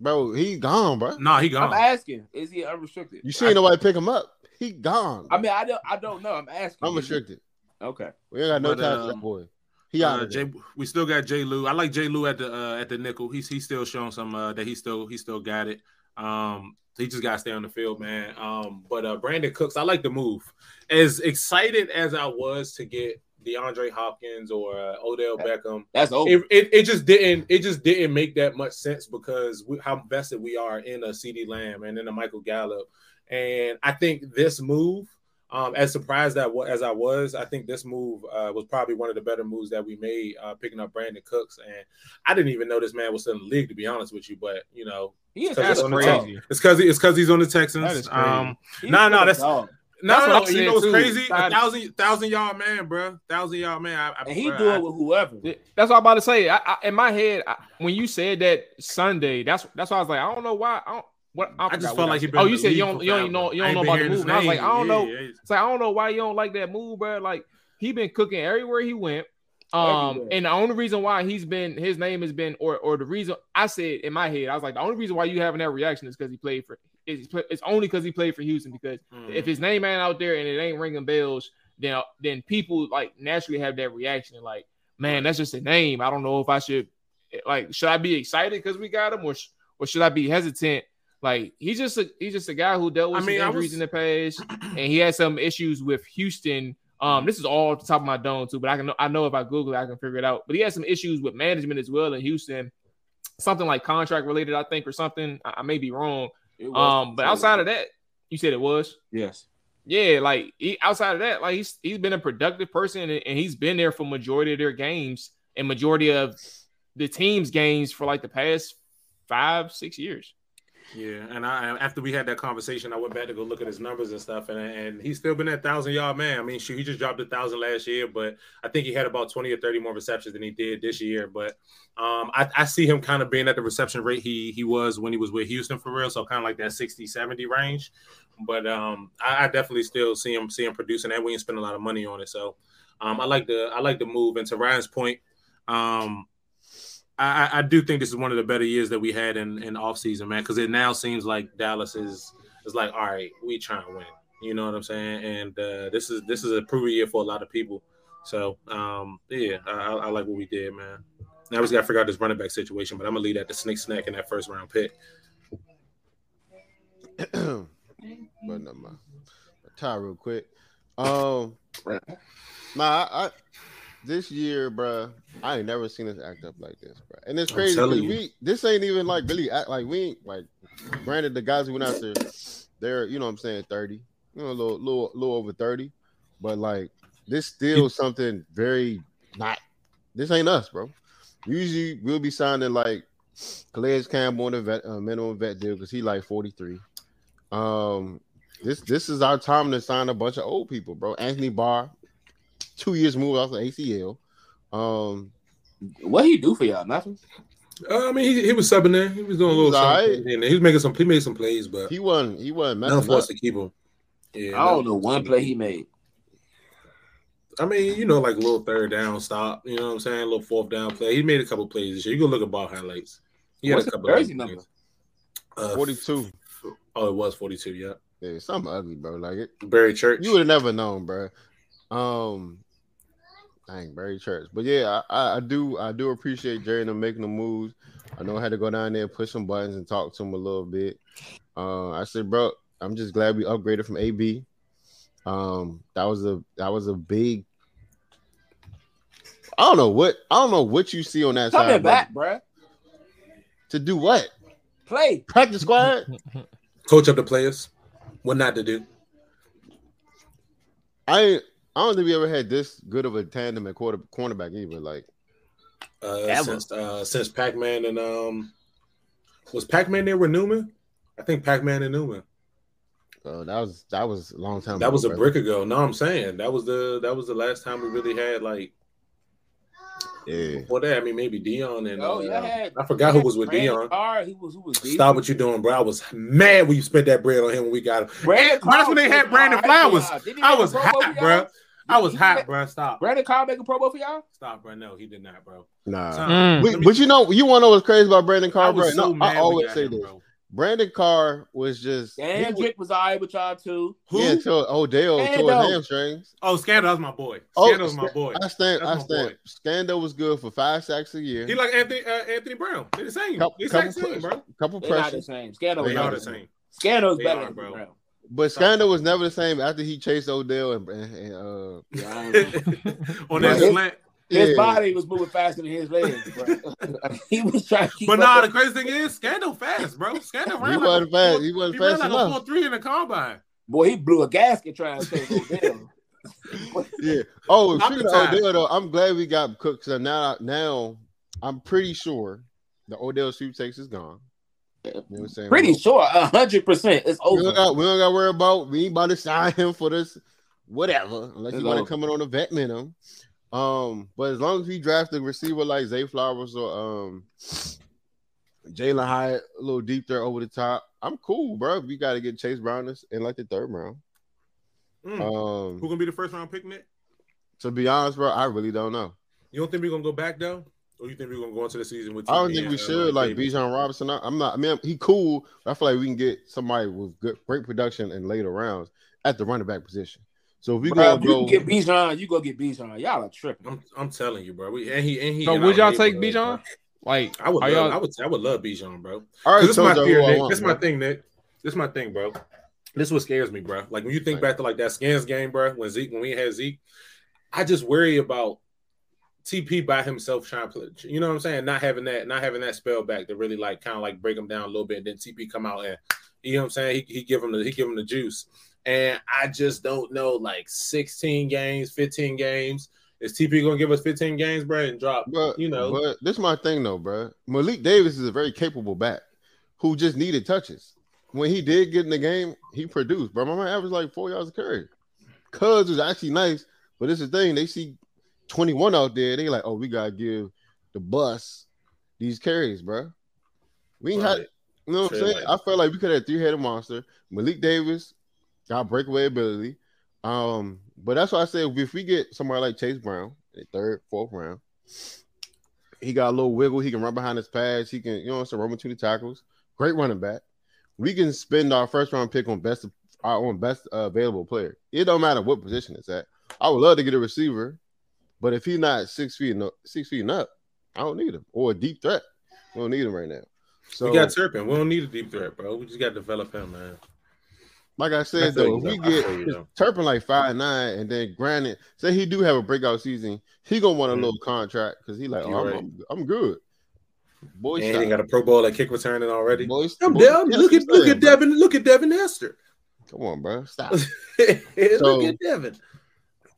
Bro, he gone, bro. no, he gone. I'm asking. Is he unrestricted? You seen nobody pick him up? He gone. I mean, I don't. I don't know. I'm asking. I'm restricted. Okay. We ain't got no But, time for um, that boy. He out Uh, of. Jay, we still got Jay Lou. I like Jay Lou at the uh, at the nickel. He's he's still showing some uh, that he still he still got it. Um, he just got to stay on the field, man. Um, but uh, Brandin Cooks, I like the move. As excited as I was to get DeAndre Hopkins or uh, Odell Beckham, That's over. it, it, it just didn't it just didn't make that much sense because we, how invested we are in a CeeDee Lamb and in a Michael Gallup, and I think this move, um, as surprised that as I was, I think this move uh, was probably one of the better moves that we made, uh, picking up Brandin Cooks, and I didn't even know this man was still in the league to be honest with you, but you know, he is That's he's a on the dog. crazy. it's because it's because he's on the Texans. That is crazy. um, He's Nah, nah, still a that's- dog. no, That's what no, you saying, know what's too. crazy? A thousand thousand yard man, bro, thousand yard man. I, I, and he bruh, do I- it with whoever. That's what I'm about to say. I, I, in my head, I, when you said that Sunday, that's that's why I was like, I don't know why. I don't. What I, I just felt like he been Oh, you said you don't you don't know you don't know about the move. And I was like. I don't know. Yeah, yeah. It's like I don't know why you don't like that move, bro. Like he been cooking everywhere he went. Um, Everywhere. and the only reason why he's been his name has been, or or the reason I said in my head, I was like, the only reason why you having that reaction is because he played for. It's, it's only because he played for Houston. Because Mm. if his name ain't out there and it ain't ringing bells, then then people like naturally have that reaction. Like, man, that's just a name. I don't know if I should like should I be excited because we got him, or or should I be hesitant? Like he's just a he's just a guy who dealt with I mean, I injuries was- in the past, [CLEARS THROAT] and he had some issues with Houston. Um, this is all off the top of my dome too, but I can I know if I Google it, I can figure it out. But he had some issues with management as well in Houston, something like contract related, I think, or something. I, I may be wrong. Um, but outside of that, you said it was. yes, Yeah, like he, outside of that, like he's he's been a productive person and, and he's been there for majority of their games and majority of the team's games for like the past five six years. Yeah, and I after we had that conversation, I went back to go look at his numbers and stuff, and and he's still been that thousand yard man. I mean, shoot, he just dropped a thousand last year, but I think he had about twenty or thirty more receptions than he did this year. But um, I, I see him kind of being at the reception rate he he was when he was with Houston for real, so kind of like that 60, 70 range. But um, I, I definitely still see him see him producing that. We ain't spend a lot of money on it, so um, I like the I like the move. And to Ryan's point, um, I, I do think this is one of the better years that we had in in off season, man. Because it now seems like Dallas is is like, all right, we trying to win. You know what I'm saying? And uh, this is this is a proven year for a lot of people. So um, yeah, I, I I like what we did, man. Now we just got to figure out this running back situation, but I'm gonna leave that to Snake Snack in that first round pick. [CLEARS THROAT] but no, my tie real quick. Um, nah, I, I this year, bruh, I ain't never seen us act up like this, bruh. And it's crazy 'cause telling you. we this ain't even like really act like we ain't like. Granted, the guys who went out there, they're you know what I'm saying thirty, you know a little little little over thirty, but like this still something very not. This ain't us, bro. Usually we'll be signing like Calais Campbell on a vet, uh, minimum vet deal because he like 43. Um, this this is our time to sign a bunch of old people, bro. Anthony Barr, two years move off the ACL. Um, what he do for y'all? Nothing. Uh, I mean, he, he was subbing there. He was doing a little was something. alright. He was making some. He made some plays, but he wasn't he wasn't none messing for us to keep him. Yeah, I don't know one play he made. I mean, you know, like a little third down stop. You know what I'm saying? A little fourth down play. He made a couple plays this year. You can look at ball highlights. He had What's a couple jersey number? Uh, 42. Oh, it was 42. Yeah, Yeah, something ugly, bro. Like it, Barry Church. you would have never known, bro. Um, dang, Barry Church. But yeah, I, I, I do I do appreciate Jerry and them making the moves. I know I had to go down there, push some buttons, and talk to him a little bit. Uh, I said, bro, I'm just glad we upgraded from AB. Um, that was a that was a big. I don't know what I don't know what you see on that Coming side. bro. back, bruh. to do what? Play. Practice squad. Coach up the players. What not to do. I ain't- I don't think we ever had this good of a tandem at quarter cornerback either. Like Uh, Ever. since uh, since Pac Man and um, was Pac Man there with Newman? I think Pac Man and Newman. uh, that was that was a long time. That ago, was a brother. brick ago. No, I'm saying that was the that was the last time we really had like Yeah. before that. I mean, maybe Dion and Oh, uh, yeah, had- I forgot who was with Brandon Dion. Carr, he was who was decent. Stop what you're doing, bro. I was mad when you spent that bread on him when we got him. Brandon And that's when they had Brandon was all right Flowers. for y'all. Didn't he I was hot, Bowl for bro. I was hot, bro. Stop. Brandon Carr make a Pro Bowl for y'all? Stop, bro. No, he did not, bro. Nah. Son, Mm. But, but you know, you want to know what's crazy about Brandon I Carr, bro? was so No, mad I always say him, this. bro. Brandon Carr was just he Dan was, Drake was all right with y'all too. Who? yeah, until Odell tore his hamstrings. Oh, Scandal, that's my boy. Oh, Scandal's my boy. I stand, That's I stand. boy. Scandal was good for five sacks a year. He like Anthony uh, Anthony Brown. They're the same. Couple- They're the couple same, push- bro. couple They're not the same. Scandal They was are the than same. Scandal's They better are, than bro. Brown. But Scandal was never the same after he chased Odell and, and, and, uh, Yeah, I don't know. on that His- slant. His yeah. body was moving faster than his legs, bro. [LAUGHS] he was trying to keep But up nah, with- the crazy thing is, Scandal fast, bro. Scandal He ran like wasn't a fast. four- He wasn't he ran fast like a four three in the combine. boy, he blew a gasket trying to take Odell. [LAUGHS] Yeah. Oh, Top speaking of. Odell, though, I'm glad we got Cook. So now, now I'm pretty sure the Odell sweepstakes is gone. You know I'm saying? Pretty We sure, a hundred percent, it's don't- We don't over. got. We don't got to worry about. We ain't about to [LAUGHS] sign him for this, whatever. Unless It's you want to come in on a vet minimum. Um, but as long as we draft a receiver like Zay Flowers or um Jalin Hyatt, a little deep there over the top, I'm cool, bro. We got to get Chase Brown in- in like the third round. Mm. Um, Who gonna be the first round pick, Nick? to be honest, bro, I really don't know. You don't think we're gonna go back though, or you think we're gonna go into the season with? I don't think we uh, should like Davis? Bijan Robinson. I- I'm not. I mean, he cool. But I feel like we can get somebody with good, great production in later rounds at the running back position. So if we Bruh, gonna you go, get Bijan, you go get Bijan. Y'all are tripping. I'm, I'm telling you, bro. We, and he and he. So in would y'all take neighborhood, Bijan? Like, I would. Love, y'all? I would. I would love Bijan, bro. I already This is my told fear, Nick. want. This is my thing, Nick. This is my thing, bro. This is what scares me, bro. Like when you think Right. back to like that skins game, bro. When Zeke, when we had Zeke, I just worry about TP by himself trying to play. You know what I'm saying? Not having that, not having that spell back to really like kind of like break him down a little bit, and then TP come out and you know what I'm saying? He, he give him the he give him the juice, and I just don't know like 16 games, 15 games. Is TP gonna give us 15 games, bro, and drop? But you know, but this is my thing though, bro. Malik Davis is a very capable back who just needed touches. When he did get in the game, he produced, bro. My man averaged like four yards a carry. Cuz was actually nice, but it's the thing. They see 21 out there. They like, oh, we gotta give the bus these carries, bro. We ain't had, you know what I'm saying? Lance. I felt like we could have three headed monster. Malik Davis got breakaway ability. Um, but that's why I said if we get somebody like Chase Brown, in third, fourth round, he got a little wiggle. He can run behind his pads. He can, you know, so run between the tackles. Great running back. We can spend our first round pick on best our own best uh, available player. It don't matter what position it's at. I would love to get a receiver, but if he's not six feet and up, six feet and up, I don't need him or a deep threat. We don't need him right now. So, we got Turpin. We don't need a deep threat, bro. We just got to develop him, man. like I I said feel though, if we though. I get you. Turpin like five nine, and then granted, say he do have a breakout season, he gonna want a Mhm. little contract because he like, oh, I'm, right. I'm, I'm good. Boy, And he ain't got a Pro Bowl at kick returning already. Boy, I'm boy, down. yes, Look at look saying, at bro. Devin. Look at Devin Hester. Come on, bro, stop. [LAUGHS] look So- at Devin.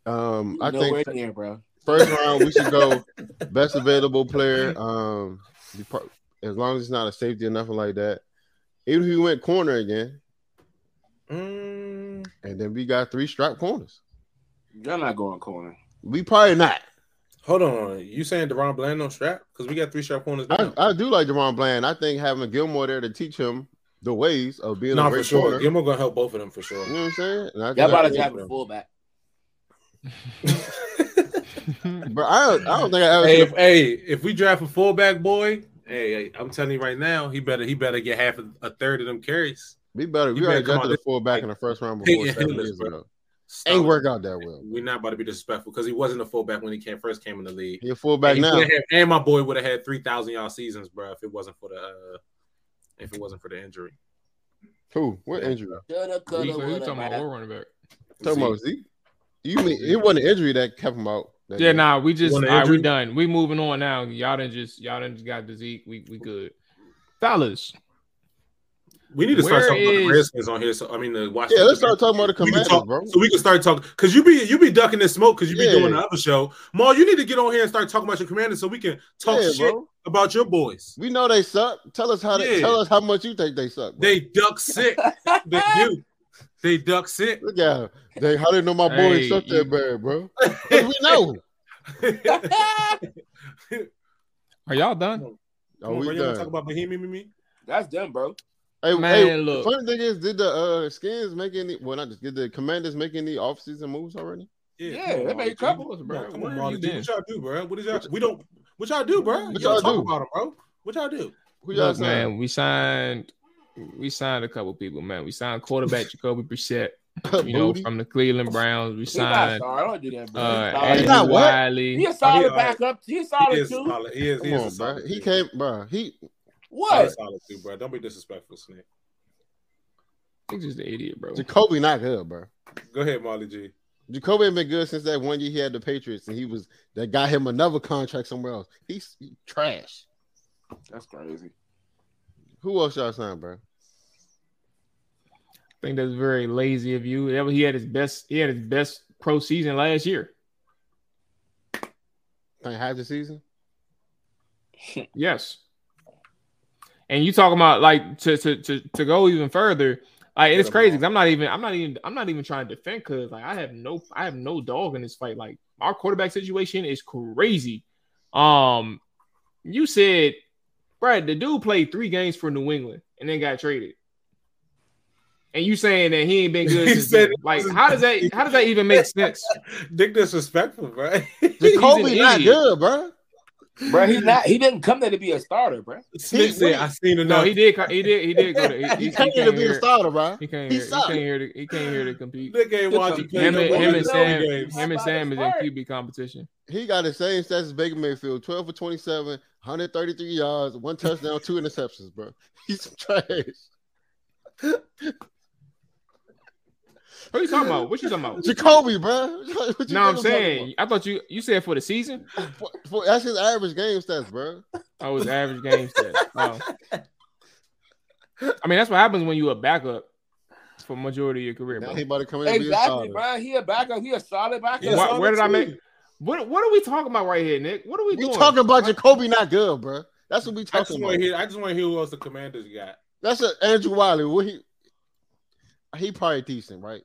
Um, I Nowhere think near, bro. First round we should go best available player. Um, as long as it's not a safety or nothing like that. Even if we went corner again, Mm, and then we got three strap corners. You're not going corner. We probably not. hold on. You saying DaRon Bland no strap? Because we got three sharp corners I, now. I do like DaRon Bland. I think having Gilmore there to teach him the ways of being a No, great for sure. corner. Gilmore gonna help both of them for sure. You know what I'm saying? And I Y'all about to have a fullback. [LAUGHS] [LAUGHS] But I don't, I don't think I ever. hey, if, hey, if we draft a fullback boy, hey, hey, I'm telling you right now, he better he better get half a, a third of them carries. we better. We you already better come drafted a fullback in the first round before Yeah, seven listen, years ago. Stop Ain't work out that well. We're not about to be disrespectful because he wasn't a fullback when he came first came in the league. He a fullback and, he now. would've had- and my boy would have had three thousand yard seasons, bro, if it wasn't for the uh, if it wasn't for the injury. Who? What injury? Shoulda, Who coulda, you talking about? mighta. What running back? Talking about Zeke. You mean it wasn't an injury that kept him out? That Yeah, day. nah, we just all Want we injury? done. We moving on now. Y'all didn't just y'all done just got the Zeke. We we good. Fellas, We need to start Where talking about the is- Redskins on here. So I mean, the Washington. Yeah, let's start talking about the We Commanders, talk- bro. So we can start talking because you be you be ducking this smoke because you be Yeah. doing the other show. Mual, you need to get on here and start talking about your commanders so we can talk Yeah, shit bro. about your boys. We know they suck. Tell us how they tell us how much you think they suck. Bro. They duck sick. [LAUGHS] they do. They duck sick. Look at 'em. They how they know my boys Hey, suck you- that bad, bro. 'Cause we know. are y'all done? Oh, Come on, we bro, want done. to talk about Bohemian with me? That's done, bro. Hey, Man, hey, look. The funny thing is, did the uh, skins make any? Well, not just did the commanders make any offseason moves already? Yeah, come on, they made a couple, bro. on, come Where on, you Marley What y'all do, bro? What is y'all? We don't. What y'all do, bro? What you y'all don't talk about them, bro. What y'all do? Who y'all Look, man, we signed we signed a couple people, man. We signed quarterback [LAUGHS] Jacoby Brissett, you know, from the Cleveland Browns. We He's not signed sorry. Don't do that, bro. uh He's not what? Wylie. He a solid He- backup. He's He solid is too. solid. He is. He Come is on, bro. solid He came, bro. He He What? is solid too, bro. Don't be disrespectful, Snake. He's just an idiot, bro. Jacoby not good, bro. Go ahead, Marley G. Jacoby ain't been good since that one year he had the Patriots, and he was that got him another contract somewhere else. He's he trash. That's crazy. Who else y'all signed, bro? I think that's very lazy of you. He had his best. He had his best pro season last year. Think half the season. [LAUGHS] Yes. And you talking about like to to to, to go even further, like it's crazy. I'm not even I'm not even I'm not even trying to defend because like I have no I have no dog in this fight. Like our quarterback situation is crazy. Um, you said, Brad, the dude played three games for New England and then got traded. And you saying that he ain't been [LAUGHS] good He since said like how does that how does that even make sense? [LAUGHS] Dick disrespectful, bro. [LAUGHS] Jacoby an not good, bro. bro. He's not. He didn't come there to be a starter, bro. Smith said, "I seen enough." No, he did. co- He did. He did go to. He, He he, came he here to came be a starter, bro. He came He here. He came here to. He came here to compete. Nick ain't watching. Him Him and, him and Sam. games. Him and Sam is in QB competition. He got the same stats as Baker Mayfield: twelve for twenty-seven, 133 yards, one touchdown, two interceptions, bro. He's trash. What you talking about? What you talking about? Jacoby, bro. [LAUGHS] What you No, I'm saying. I thought you you said for the season. For- for- that's his average game stats, bro. Oh, I was average game stats. [LAUGHS] Oh. I mean, that's what happens when you a backup for majority of your career, Now bro. he about to come in and be a Exactly, bro. He a backup. He a solid backup. Yeah, Why- so where did I make? What What are we talking about right here, Nick? What are we, We doing? talking about Jacoby not good, bro. That's what we talking want about. to hear. I just want to hear who else the Commanders got. That's a Andrew Wylie. What he he probably decent, right?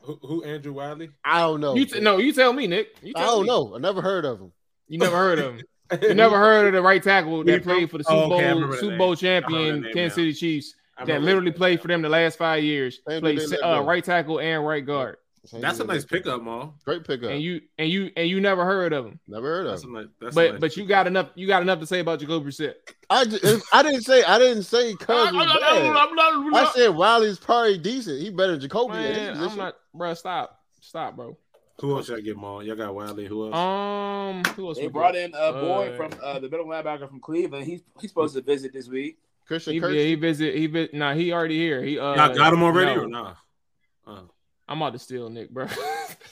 Who, who Andrew Wylie? I don't know. You t- no, you tell me, Nick. You I don't me. know. I never heard of him. You never heard of him. [LAUGHS] You never heard of the right tackle Where he that played for the from? Super Oh, okay, Bowl remember Super. Bowl champion that name Kansas now. City Chiefs that literally played for them the last five years. Played dude they let uh, right tackle and right guard. Same That's a nice pickup, Mual. Great pickup. And you and you and you never heard of him. never heard of That's him. nice. That's But nice but you got enough you got enough to say about Jacoby Brissett. I, just, I didn't say I didn't say Cuz was bad. I said Wylie's probably decent. He better than Jacoby. Man, I'm not, bro. Stop, stop, bro. Who else y'all get, Mual? Y'all got Wylie. Who else? Um, who else? They we brought in a boy Uh, from uh, the middle linebacker from Cleveland. He's he's supposed to visit this week. Christian He, Kirk. yeah, he visit. He visit. Nah, he already here. He uh, y'all got him already no. or nah? Uh, I'm about to steal Nick, bro.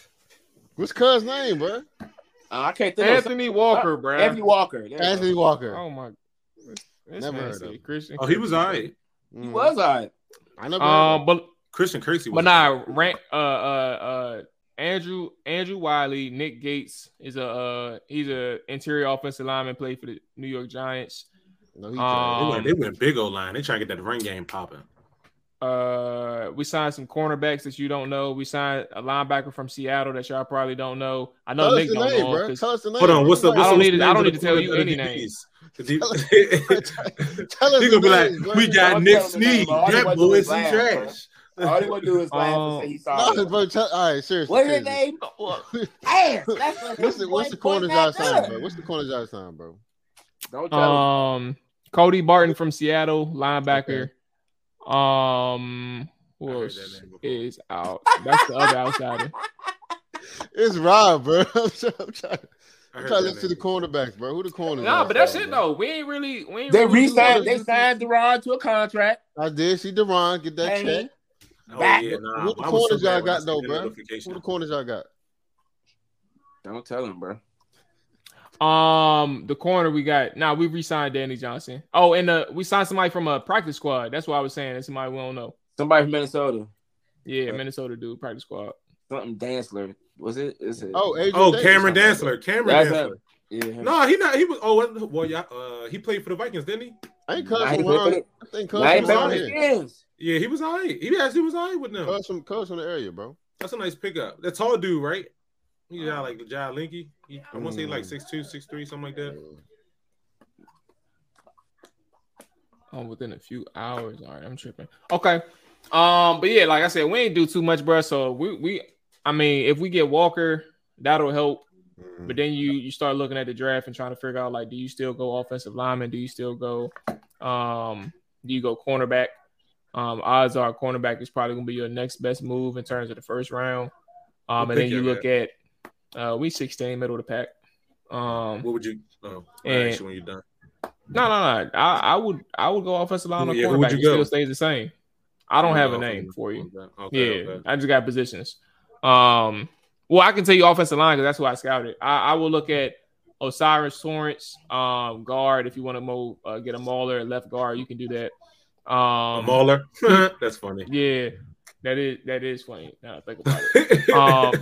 [LAUGHS] What's Cuz name, bro? Uh, I can't think of Anthony Walker, bro. Anthony Walker. There you go. Anthony Walker. Oh my. This Never man heard said of. Christian. oh, he was all right. He Mm. was all right. I never. heard of Um, but Christian Kirksey. but nah, rank. Uh, uh, uh. Andrew Andrew Wylie, Nick Gates is a uh he's a interior offensive lineman, played for the New York Giants. No, he They Um, went, they went big old line. They try to get that ring game popping. Uh, we signed some cornerbacks that you don't know. We signed a linebacker from Seattle that y'all probably don't know. I know Tell us Nick the don't name, know. bro. 'cause- Tell us the name. Hold on, what's the? Like, What's I don't need to- I don't need to tell you of [LAUGHS] the any DBs? 'Cause Tell us he- the He gonna be like, we got Nick tell him the name, Sneed. bro. All he That boy is is some trash. All he want to do is laugh Um, and say he saw No, it. bro. Tell, all right, seriously. What's his seriously. name? [LAUGHS] Ass. That's what What's the what's the corners y'all signed, bro? What's the corners y'all signed, bro? Don't tell him. Um, Cody Barton from Seattle, linebacker. Um, who else that name before. is out? That's the other outsider. [LAUGHS] It's Rob, bro. [LAUGHS] I'm trying, I'm trying, I I'm trying to look to the name. cornerbacks, bro. Who the corners? Nah, y'all but that's signed, it though. We ain't really. We ain't They really re-signed. doing They signed DaRon to a contract. I did see DaRon get that Dang. check. Oh, Back. yeah, nah, Who the I was so corners y'all I got, seen though, bro? notification. Who the corners y'all got? Don't tell him, bro. Um, the corner we got now. we re-signed Danny Johnson. Oh, and uh, we signed somebody from a practice squad. That's what I was saying. That's somebody we don't know. Somebody from Minnesota. Yeah, Right. Minnesota dude, practice squad. Something Dantzler. Was it? Is it? Oh, Adrian Oh, Davis. Cameron Dantzler. Cameron That's Dantzler. Yeah. No, he not. He was. Oh, well, yeah. Uh, he played for the Vikings, didn't he? I ain't Nah, cuz he from played around. for I think cuz Now he from played around here. Yeah, he was all right. He actually was all right with them. Cuz from cuz from the area, bro. That's a nice pickup. That tall dude, right? He got like the Jai Linky. He, I want to say like Mm. 6'2", 6'3", something like that. Oh, within a few hours. All right, I'm tripping. Okay. Um, but yeah, like I said, we ain't do too much, bro. So we we I mean, if we get Walker, that'll help. Mm. But then you you start looking at the draft and trying to figure out like, do you still go offensive lineman? Do you still go um do you go cornerback? Um, odds are cornerback is probably gonna be your next best move in terms of the first round. Um, and then you look at uh we 16 middle of the pack. Um What would you? Oh, And- actually, when you're done. no, no, no. I, I would I would go offensive line or Yeah, would cornerback. you It still stays the same. I don't have a name for you. Okay, Yeah, okay. I just got positions. Um, well, I can tell you offensive line because that's who I scouted. I, I will look at O'Cyrus Torrence, um, guard. If you want to mo- uh, get a mauler at left guard, you can do that. A Um, Mauler. [LAUGHS] That's funny. yeah, that is that is funny. Now I think about it. [LAUGHS] Um,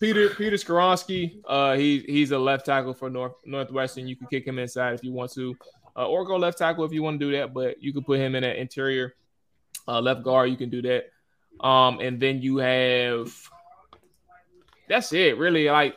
Peter Peter Skoronski, uh, he he's a left tackle for North Northwestern. You can kick him inside if you want to, uh, or go left tackle if you want to do that. But you can put him in an interior uh, left guard. You can do that. Um, and then you have that's it, really. Like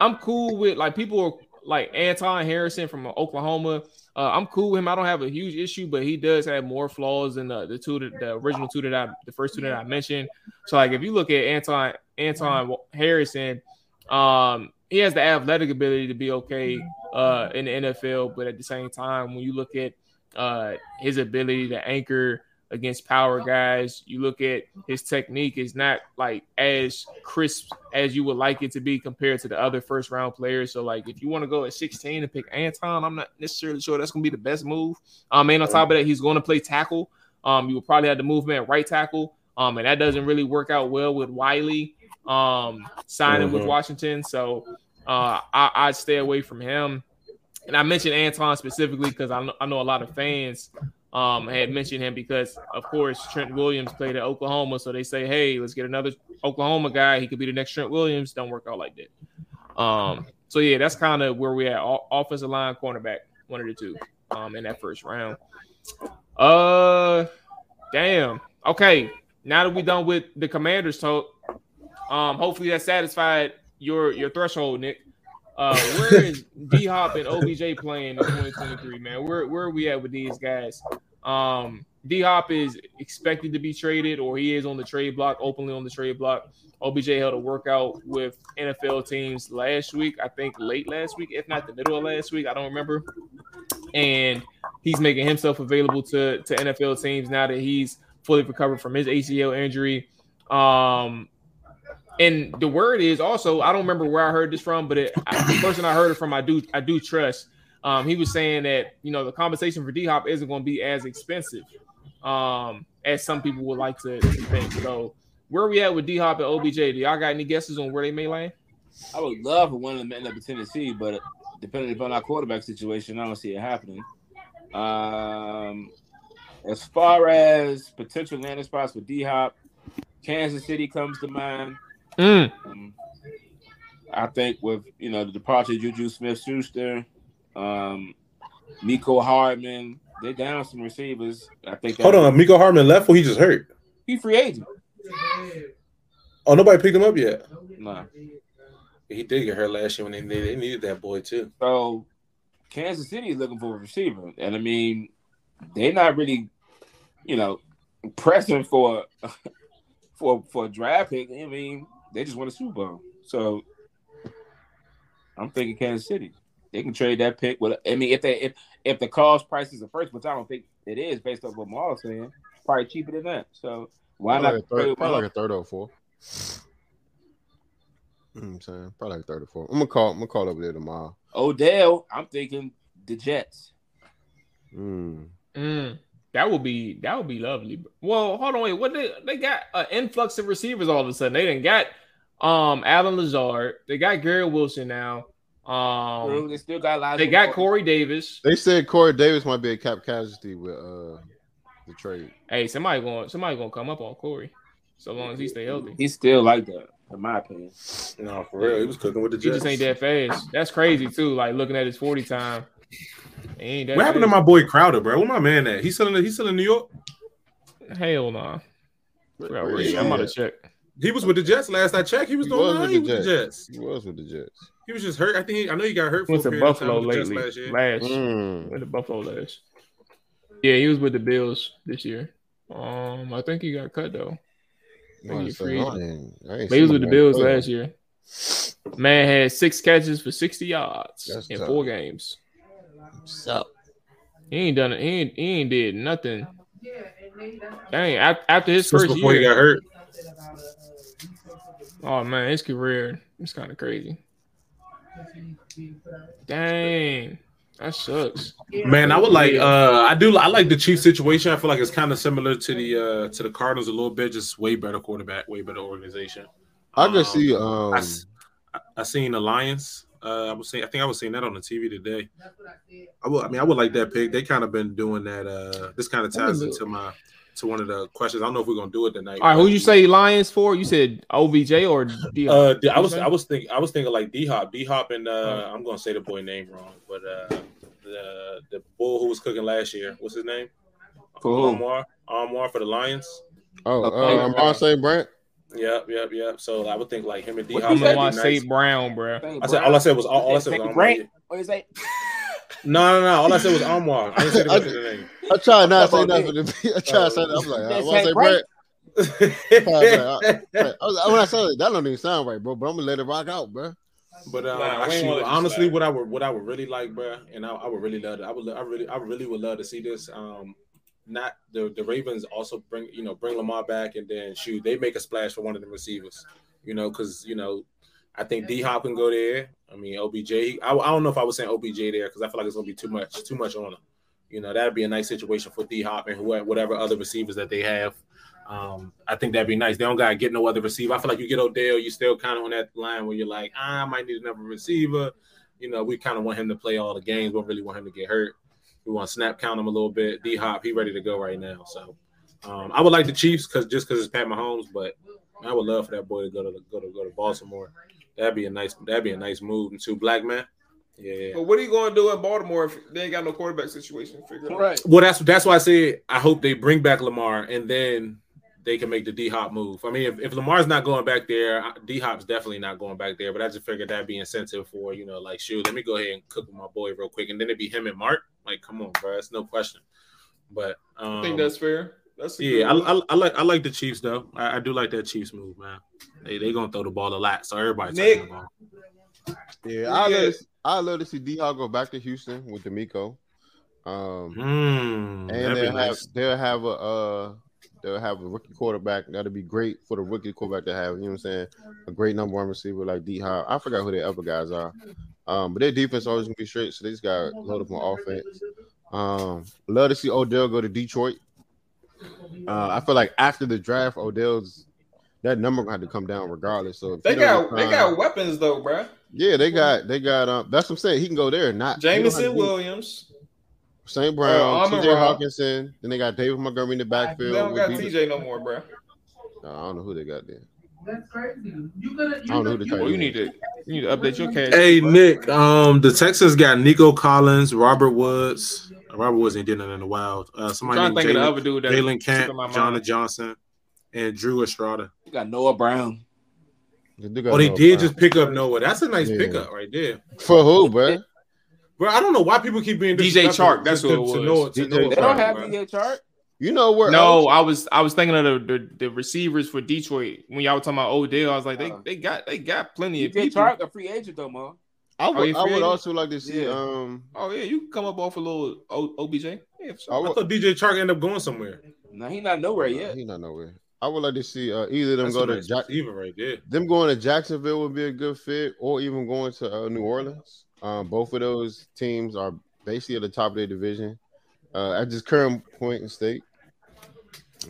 I'm cool with like people are like Anton Harrison from Oklahoma. Uh, I'm cool with him. I don't have a huge issue, but he does have more flaws than the, the two that the original two that I the first two that I mentioned. So like if you look at Anton Anton Harrison, um, he has the athletic ability to be okay uh, in the NFL, but at the same time, when you look at uh, his ability to anchor against power guys. You look at his technique is not like as crisp as you would like it to be compared to the other first round players. So like if you want to go at 16 and pick Anton, I'm not necessarily sure that's gonna be the best move. Um and on top of that, he's going to play tackle. Um, you will probably have the movement right tackle. Um, and that doesn't really work out well with Wylie um signing mm-hmm. with Washington. So uh I, I'd stay away from him. And I mentioned Anton specifically because I know, I know a lot of fans um, had mentioned him because, of course, Trent Williams played at Oklahoma. So they say, hey, let's get another Oklahoma guy. He could be the next Trent Williams. Don't work out like that. Um, so, yeah, that's kind of where we at. O- offensive line, cornerback, one of the two um, in that first round. Uh, damn. Okay. Now that we're done with the commanders talk, um, hopefully that satisfied your your threshold, Nick. Uh, where is D Hop and OBJ playing in 2023, man? Where where are we at with these guys? Um, D Hop is expected to be traded, or he is on the trade block, openly on the trade block. OBJ held a workout with NFL teams last week, I think late last week, if not the middle of last week, I don't remember. And he's making himself available to to NFL teams now that he's fully recovered from his ACL injury. Um, and the word is also I don't remember where I heard this from, but it, the person I heard it from I do I do trust. Um, he was saying that you know the compensation for D Hop isn't going to be as expensive um, as some people would like to, to think. So where are we at with D Hop and OBJ? Do y'all got any guesses on where they may land? I would love for one of them to end up in Tennessee, but depending upon our quarterback situation, I don't see it happening. Um, as far as potential landing spots for D Hop, Kansas City comes to mind. Mm. Um, I think with you know the departure of Juju Smith Schuster, um, Mecole Hardman, they down some receivers. I think. Hold on, Mecole Hardman left or he just hurt? He free agent. Oh, nobody picked him up yet. Nah. He did get hurt last year when they they needed that boy too. So Kansas City is looking for a receiver, and I mean, they're not really, you know, pressing for [LAUGHS] for for a draft pick. I mean, they just won a Super Bowl. So I'm thinking Kansas City. They can trade that pick. With, I mean, if they if if the cost price is the first, which I don't think it is, based on what Mual's saying, probably cheaper than that. So why probably not? Like third, probably like a third or four. I'm saying probably like third or four. I'm gonna call. I'm gonna call over there tomorrow. Odell. I'm thinking the Jets. Mm. Mm. That would be that would be lovely. Well, hold on, wait. What they they got an influx of receivers all of a sudden. They didn't got um Allen Lazard. They got Gary Wilson now. Um, they still got Elijah they got Corey Davis. They said Corey Davis might be a cap casualty with uh the trade. Hey, somebody going somebody gonna come up on Corey, so long as he stay healthy. He's still like that, in my opinion. No, for real, he was cooking with the He just ain't that fast. That's crazy too. Like looking at his forty time. He ain't that What happened to my boy Crowder, bro? Where my man at? He's still in. He's still in New York. Hell nah. Forgot where he- Yeah. I'm about to check. He was with the Jets last I checked. He was He doing was fine with with the the Jets. He was with the Jets. He was just hurt. I think. He, I know he got hurt for Went a to period of time Buffalo with the Jets lately. last year. Last Mm. went to Buffalo last. Yeah, he was with the Bills this year. Um, I think he got cut though. I he ain't free seen- I ain't- I ain't But he was with the Bills play. last year. Man had six catches for 60 yards That's in tough. four games. So He ain't done it. He ain't, he ain't did nothing. Dang, af- after his Since first before he got hurt. Oh man, his career it's kind of crazy. Dang, that sucks. Man, I would like. uh I do. I like the Chiefs situation. I feel like it's kind of similar to the uh to the Cardinals a little bit. Just way better quarterback, way better organization. I can Um, see. Um, I seen the Lions. Uh, I was seeing. I think I was seeing that on the TV today. I would. I mean, I would like that pick. They kind of been doing that. Uh, this kind of ties into my to one of the questions. I don't know if we're gonna do it tonight. All right, who'd you say Lions for? You said OBJ or D? Uh, I was I was thinking I was thinking like D Hop, D Hop, and uh, I'm gonna say the boy name wrong, but uh, the the bull who was cooking last year, what's his name? For who? Armoire, Armoire for the Lions. oh, Okay. uh, Amar St. Brand. Yep, yep, yep. So I would think like him and D What Hop I'm gonna be want nice. St. Brown, bro. I said all I said was all, all I said was Saint Anwar. Brand? What is [LAUGHS] that? No, no, no. All I said was Anwar. I didn't say the rest of the name. I tried not to say Come on, nothing. I tried to say that. I'm like, I That's want to say Hank Brett. Brett. Right, I was- when I said it, that don't even sound right, bro. But I'm gonna let it rock out, bro. But um, Nah, I we ain't shoot, wanna just honestly, what I would what I would really like, bro, and I, I would really love it. I would I really I really would love to see this. Um, not the the Ravens also bring you know bring Lamar back and then shoot they make a splash for one of the receivers. You know, because you know I think D Hop can go there. I mean OBJ. I, I don't know if I was saying OBJ there because I feel like it's gonna be too much too much on him. You know that'd be a nice situation for D Hop and whoever, whatever other receivers that they have. Um, I think that'd be nice. They don't gotta get no other receiver. I feel like you get Odell, you still kind of on that line where you're like, ah, I might need another receiver. You know, we kind of want him to play all the games. We don't really want him to get hurt. We want to snap count him a little bit. D Hop, he ready to go right now. So um, I would like the Chiefs because just because it's Pat Mahomes, but I would love for that boy to go to go to go to Baltimore. That'd be a nice that'd be a nice move. And two black man. Yeah. But what are you gonna do in Baltimore if they ain't got no quarterback situation figured out? Right. Well, that's that's why I said I hope they bring back Lamar and then they can make the D Hop move. I mean, if, if Lamar's not going back there, D Hop's definitely not going back there. But I just figured that'd be incentive for you know, like, shoot, let me go ahead and cook with my boy real quick, and then it'd be him and Mark. Like, come on, bro, it's no question. But um, I think that's fair. That's yeah, I. I, I like I like the Chiefs though. I, I do like that Chiefs move, man. They they gonna throw the ball a lot, so everybody's Nick. taking the ball. Yeah, I love to, I love to see D Hop go back to Houston with DeMeco. Um, Mm, and they'll have nice. they'll have a uh they'll have a rookie quarterback. That'll be great for the rookie quarterback to have. You know what I'm saying? A great number one receiver like D Hop. I forgot who the other guys are. Um, but their defense always gonna be straight, so they just got load up on offense. Um, love to see Odell go to Detroit. Uh, I feel like after the draft, Odell's that number had to come down regardless. So if They he don't got they got weapons though, bro. yeah, they got they got um that's what I'm saying. He can go there, not he don't have to Jameson Williams. St. Brown, Uh, TJ Hockenson. Then they got David Montgomery in the They backfield. don't with got DJ TJ no more, bro. No, I don't know who they got there. That's crazy. You gonna? I don't know who the Well, you need to you need to update your cash. Hey. Nick, um, the Texans got Nico Collins, Robert Woods. Robert Woods ain't did nothing in the wild. Uh, I'm somebody trying to named think of the Jalen, other dude that Jalen stuck Camp, in. Jonathan Johnson, and Drew Estrada. You got Noah Brown. They do got Oh, they Noah did Brown. just pick up Noah. That's a nice Yeah. pickup right there. for who, bro? Bro, I don't know why people keep being DJ disrespectful Chark, that's what who it to was. Noah, to DJ Noah They Chark, don't have bro. DJ Chark. You know where? No, else? I was I was thinking of the, the, the receivers for Detroit when y'all were talking about Odell. I was like, they, Uh. they got they got plenty of DJ people. Chark a free agent though, man. I Oh, would. I would also like to see. Yeah. Um, Oh yeah, you can come up off a little o, OBJ. Yeah, sure. I I thought DJ Chark ended up going somewhere. No, he not nowhere yet. He not nowhere. I would like to see uh, either of them That's go to nice Jack. receiver right there. Them going to Jacksonville would be a good fit, or even going to uh, New Orleans. Um, both of those teams are basically at the top of their division uh, at this current point in state.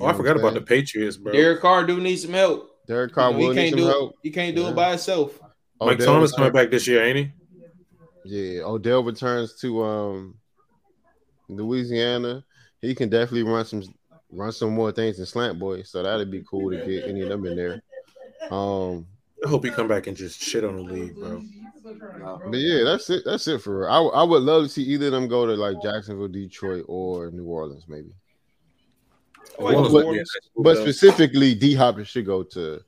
Oh, I forgot about the Patriots, bro. Derek Carr do need some help. Derek Carr You know, will need can't some do help. it. He can't do Yeah. it by himself. Mike Odell Thomas coming back this year, ain't he? Yeah, Odell returns to um Louisiana. He can definitely run some run some more things in slant boy. So that'd be cool to get any of them in there. Um, I hope he come back and just shit on the league, bro. but yeah, that's it. That's it for real. I, I would love to see either of them go to like Jacksonville, Detroit, or New Orleans, maybe. Like But- but- Orleans. But specifically, D Hop should go to.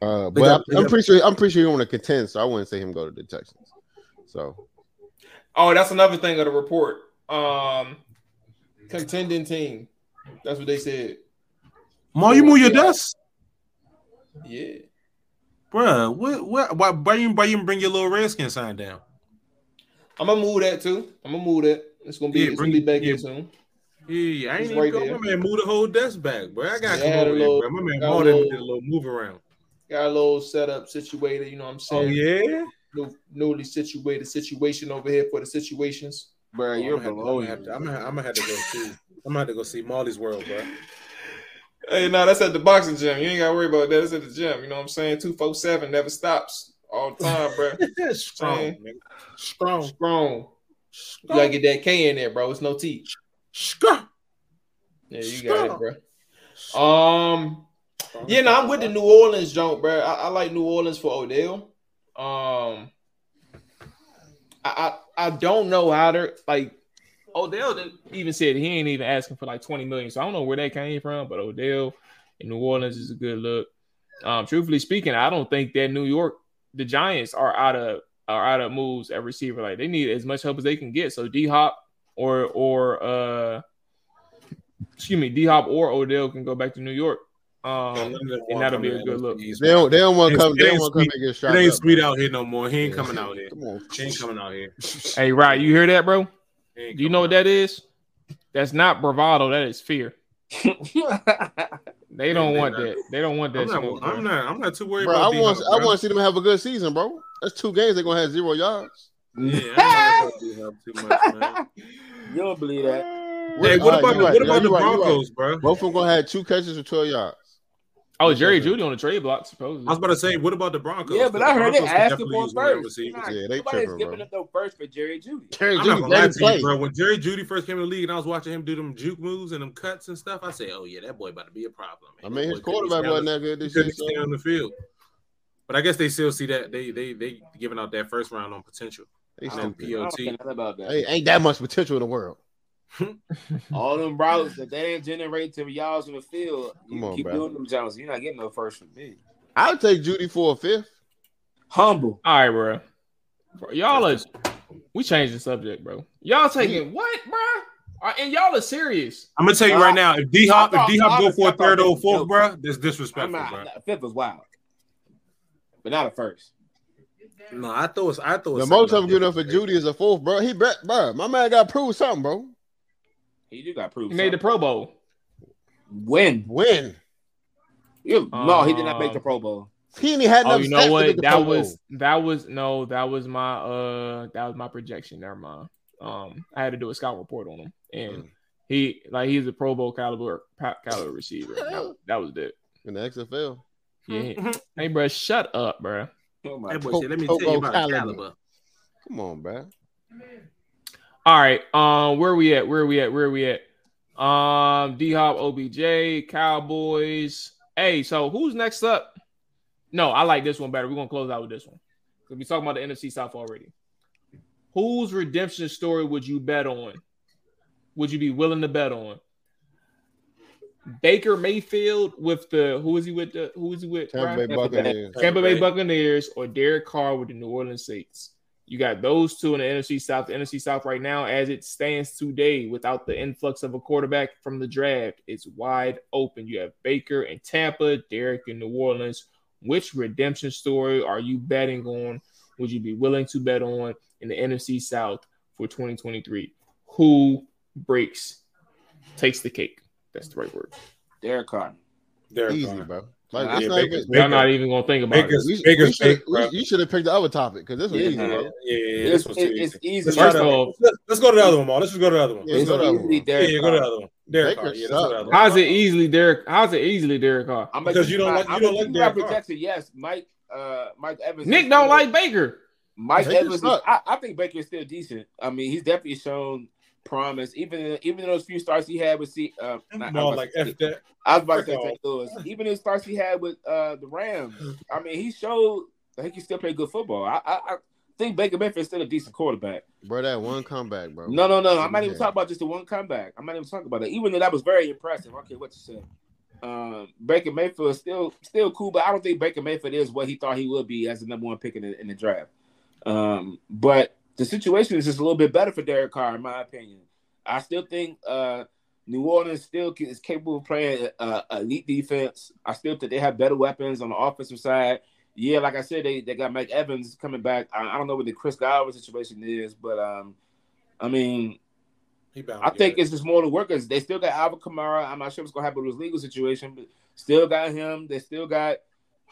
Uh, but got- I'm, I'm pretty sure I'm pretty sure he want to contend, so I wouldn't say him go to the Texans. So Oh, that's another thing of the report. Um, contending team. That's what they said. Ma, you move your desk, Yeah. bro. What? What? Why? Why you? Why you bring your little redskin sign down? I'm gonna move that too. I'm gonna move that. It's gonna be Yeah, it's bring- gonna be back yeah. here soon. Yeah, I ain't It's even right go. My man move the whole desk back, bro. I got to Yeah, come a over little- there, bro. My man got Martin did a little move around. Got a little setup situated. You know what I'm saying? Oh saying? yeah, New, newly situated situation over here for the situations. Bro, I'm you're gonna have to- below I'm gonna have to- I'm gonna I'm gonna have to go see. I'm gonna have to go see Molly's World, bro. [LAUGHS] Hey, no, that's at the boxing gym. You ain't gotta worry about that. That's at the gym. You know what I'm saying? Two four seven never stops all the time, bro. [LAUGHS] Strong, nigga. Strong. Strong. You gotta get that K in there, bro. It's no T. Strong. Yeah, you got it, bro. Um, yeah, no, I'm with the New Orleans joint, bro. I, I like New Orleans for Odell. Um, I, I I don't know how to like. Odell even said he ain't even asking for like 20 million, so I don't know where that came from. But Odell in New Orleans is a good look. um, truthfully speaking, I don't think that New York, the Giants, are out of are out of moves at receiver. Like they need as much help as they can get. So D Hop or or uh, excuse me, D Hop or Odell can go back to New York. Um, and that'll be a good look. They don't. They don't want to come. They don't want to come sweet. and get It shot. ain't up, sweet bro. out here no more. He ain't Yeah. coming out here. Come on. He ain't coming out here. [LAUGHS] Hey, right, you hear that, bro? Do you know what coming that is? That's not bravado. That is fear. [LAUGHS] They don't Yeah, want they that. They don't want that. I'm not, bro. I'm not. I'm not too worried Bro, about. I want. D-Hop, I want to see them have a good season, bro. That's two games they're gonna have zero yards. Yeah, I ain't worried about D-Hop too much, man. [LAUGHS] you don't believe that? Hey, what All about the, right. what about the right, you right. Broncos, bro? Both of them gonna have two catches for twelve yards. Oh, Jerry Jeudy on the trade block, supposedly. I was about to say, what about the Broncos? Yeah, but I heard they Broncos could asking definitely for use one of them first. receivers. Yeah, they Nobody's tripping, giving bro. up no first for Jerry Jeudy. Jerry I'm Judy not gonna lie to you, bro. When Jerry Jeudy first came in the league and I was watching him do them juke moves and them cuts and stuff, I said, "Oh yeah, that boy about to be a problem." I mean, his boy quarterback stay on wasn't the- that good this couldn't year. stay on the field. But I guess they still see that they they they giving out that first round on potential. they I Them don't, stupid. I don't POT. about that. Hey, ain't that much potential in the world. [LAUGHS] All them routes that they ain't generate to yards in the field, you Come on, keep bro. doing them Jones. You're not getting no first from me. I'll take Jeudy for a fifth. Humble. All right, bro. Bro, Y'all are we changed the subject, bro. Y'all taking what, bro? Are- And y'all are serious. I'm gonna tell you Uh, right now, if D Hop if D Hop go for a third or fourth, bro, that's I'm disrespectful, not, bro. fifth was wild, but not a first. No, I thought it was, I thought it The most something I'm giving else. up for Jeudy is a fourth, bro. He bet, bro. My man got to prove something, bro. He do got proved. He made the Pro Bowl. win. Win. You, no, he did not make Um, the Pro Bowl. He ain't had Oh, enough you know what? That Pro was Bowl. that was no, that was my uh that was my projection. Never mind. Um, I had to do a scout report on him, and Mm. he like he's a Pro Bowl caliber caliber receiver. That, that was it. in the XFL. Yeah. hey, bro, shut up, bro. Oh my That boy Pro- said, let me Pro tell you Bowl about caliber. caliber. Come on, bro. All right. Um, where we at? Where we at? Where we at? Um, D Hop, OBJ, Cowboys. Hey, so who's next up? No, I like this one better. We're gonna close out with this one because we talking about the NFC South already. Whose redemption story would you bet on? Would you be willing to bet on? Baker Mayfield with the who is he with the who is he with? Tampa? Bay Buccaneers. Tampa Bay Buccaneers or Derek Carr with the New Orleans Saints. You got those two in the NFC South. The NFC South right now, as it stands today, without the influx of a quarterback from the draft, it's wide open. You have Baker and Tampa, Derek in New Orleans. Which redemption story are you betting on? Would you be willing to bet on in the NFC South for 2023? Who breaks, takes the cake? That's the right word. Derek Carr. Derek Easy, Carr. bro. Like, Yeah, it's not Baker's- even, Y'all not even gonna think about Baker's- it. we, Baker's we should, fake, bro. we, you should have picked the other topic because this was Yeah, easy, nah. bro. Yeah, yeah, yeah. It's, This was too it- it's easy. easy. Let's, First of all- let's, let's go to the other one, Mal. Let's just go to the other one. Yeah, It's go to the other one. Derek yeah, go to the other one. Derek Carr. Yeah, let's go to the other bro. one. How's it easily Derek? How's it easily Derek Carr? I'm Because you don't like- you don't like my Derek Carr. projection. Yes, Mike. Uh, Mike Evans. Nick don't like Baker. Mike Baker Evans. Is. I, I think Baker is still decent. I mean, he's definitely shown promise. Even even those few starts he had with C. Uh, not- Mal, I was like about to F say- that. I was about to say Fuck St. Louis. Even in the starts he had with uh the Rams. I mean, he showed that he still played good football. I I, I think Baker Mayfield is still a decent quarterback. Bro, that one comeback, bro. No, no, no. I'm not even Yeah. talking about just the one comeback. I'm not even talking about that. Even though that was very impressive. Okay, what you said. Um, Baker Mayfield is still still cool, but I don't think Baker Mayfield is what he thought he would be as the number one pick in the, in the draft. Um, but the situation is just a little bit better for Derek Carr, in my opinion. I still think uh, New Orleans still is capable of playing uh, elite defense. I still think they have better weapons on the offensive side. Yeah, like I said, they, they got Mike Evans coming back. I, I don't know what the Chris Godwin situation is, but um, I mean, I think it. it's just more the workers. They still got Alvin Kamara. I'm not sure what's gonna happen with his legal situation, but still got him. They still got.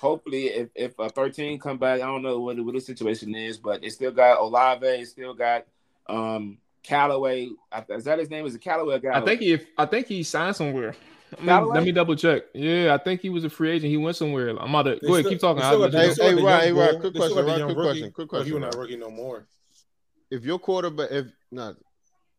Hopefully, if if a 13 come back, I don't know what, what the situation is, but it still got Olave. Still got um Callaway. Is that his name? Is it Callaway? Or I think he I think he signed somewhere. I mean, let me double check. Yeah, I think he was a free agent. He went somewhere. I'm about to They go ahead, still- keep talking. they I'll still let got you the- know. they still got Hey, the right, young hey, right, bull. quick They still question, got the right, young quick rookie. question, quick he question, not right. rookie no more. If your quarterback, if not,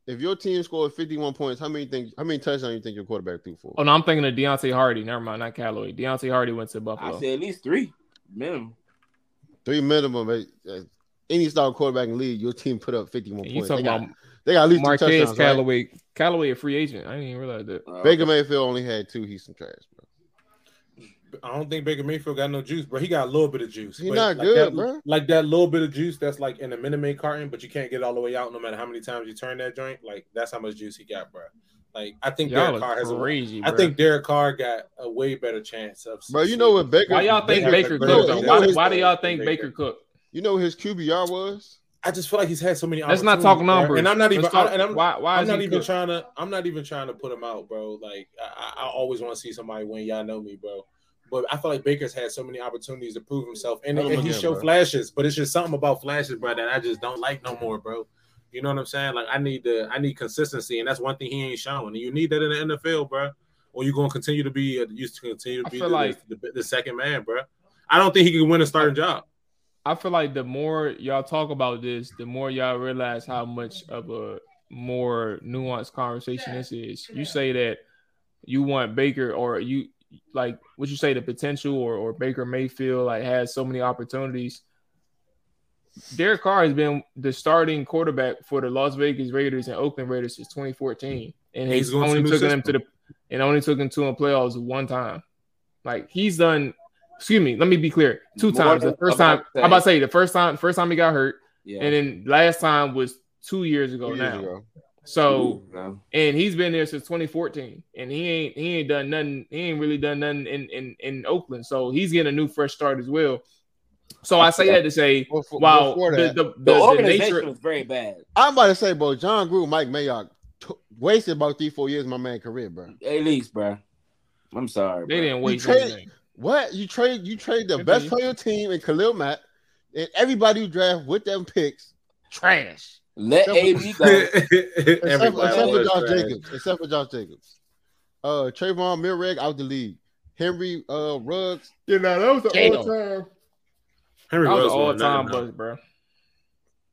if your team scored 51 points, how many think how many touchdowns you think your quarterback threw for? Oh no, I'm thinking of Deonte Harty. Never mind, not Callaway. Deonte Harty went to Buffalo. I Buffalo. said at least three minimum. Three minimum. eh, eh, Any star quarterback in the league, your team put up 51 you points. They talking got, they got at least two Marquez touchdowns. Right? Callaway, a free agent. I don't think Baker Mayfield got no juice, bro. He got a little bit of juice. He not like good, that, bro. Like that little bit of juice that's like in a Minute Maid carton, but you can't get it all the way out no matter how many times you turn that joint. Like that's how much juice he got, bro. Like I think Y'all Derek Carr has are a crazy. I think Derek Carr got a way better chance of. Bro, you know what Baker? Why y'all think Baker bro, cooked? you know Why, why do y'all think Baker cooked? You know his QBR was? I just feel like he's had so many. Let's not opportunities, talk bro. numbers. and I'm not even. Talk- I, and I'm, why? Why I'm is not he even cooked? trying to. I'm not even trying to put him out, bro. Like I, I I always want to see somebody win. Y'all know me, bro. But I feel like Baker's had so many opportunities to prove himself, and, and he again, showed flashes. But it's just something about flashes, bro, that I just don't like no more, bro. You know what I'm saying? Like I need the I need consistency, and that's one thing he ain't showing. And you need that in the NFL, bro. Or you're gonna continue to be uh, used to continue to be the, like- the, the second man, bro. I don't think he can win a starting job. I feel like the more y'all talk about this, the more y'all realize how much of a more nuanced conversation this is. You say that you want Baker or you like what you say the potential or, or Baker Mayfield like has so many opportunities. Derek Carr has been the starting quarterback for the Las Vegas Raiders and Oakland Raiders since 2014, and He's he's only took them to the and only took them to the playoffs one time. Like he's done. Excuse me. Let me be clear. Two More times. The first time. I'm about to say. say the first time. First time he got hurt, Yeah. and then last time was two years ago Two years now. ago. So No. and he's been there since 2014, and he ain't he ain't done nothing. He ain't really done nothing in in in Oakland. So he's getting a new fresh start as well. So I say that to say, Before, wow, before the that, the, The, the, the organization nature. was very bad. I'm about to say, bro, Jon Gruden, Mike Mayock t- wasted about three, four years of my man career, bro. At least, bro. I'm sorry. They bro. didn't waste trade- anything. What you trade? You trade the best player team in Khalil Mack, and everybody you draft with them picks trash. Let Except AB go. [LAUGHS] Except, Everybody except for Josh trash. Jacobs. Except for Josh Jacobs. Uh, Trayvon Milreg out the league. Henry uh Ruggs. You know that was the Damn. all time. Henry That was Ruggs all won time nothing, buzz, bro.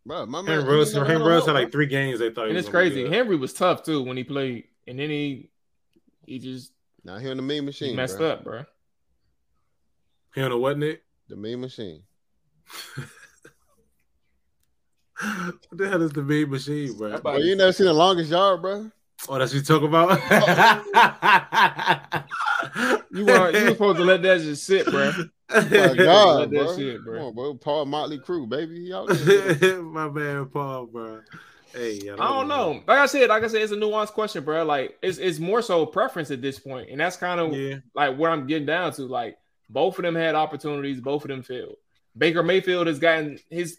Bro, my man. Henry he Ruggs, didn't Henry have Ruggs had like three games. They thought he And was it's crazy. good. Henry was tough too when he played, and then he he just bro. Now he on the mean he machine. messed bro. up, bro. He on a what, Nick? The mean machine. [LAUGHS] What the hell is the big machine, bro? About- Bro, you never seen the longest yard, bro? Oh, that's what you talk about. [LAUGHS] You were you were supposed to let that just sit, bro. My Let God, that bro. shit, bro. Come on, bro. Paul Motley Crew, baby. He out there. My man, Paul, bro. Hey, I don't know. Like I said, like I said, it's a nuanced question, bro. Like it's it's more so preference at this point, and that's kind of Yeah, like what I'm getting down to. Like both of them had opportunities, both of them failed. Baker Mayfield has gotten his.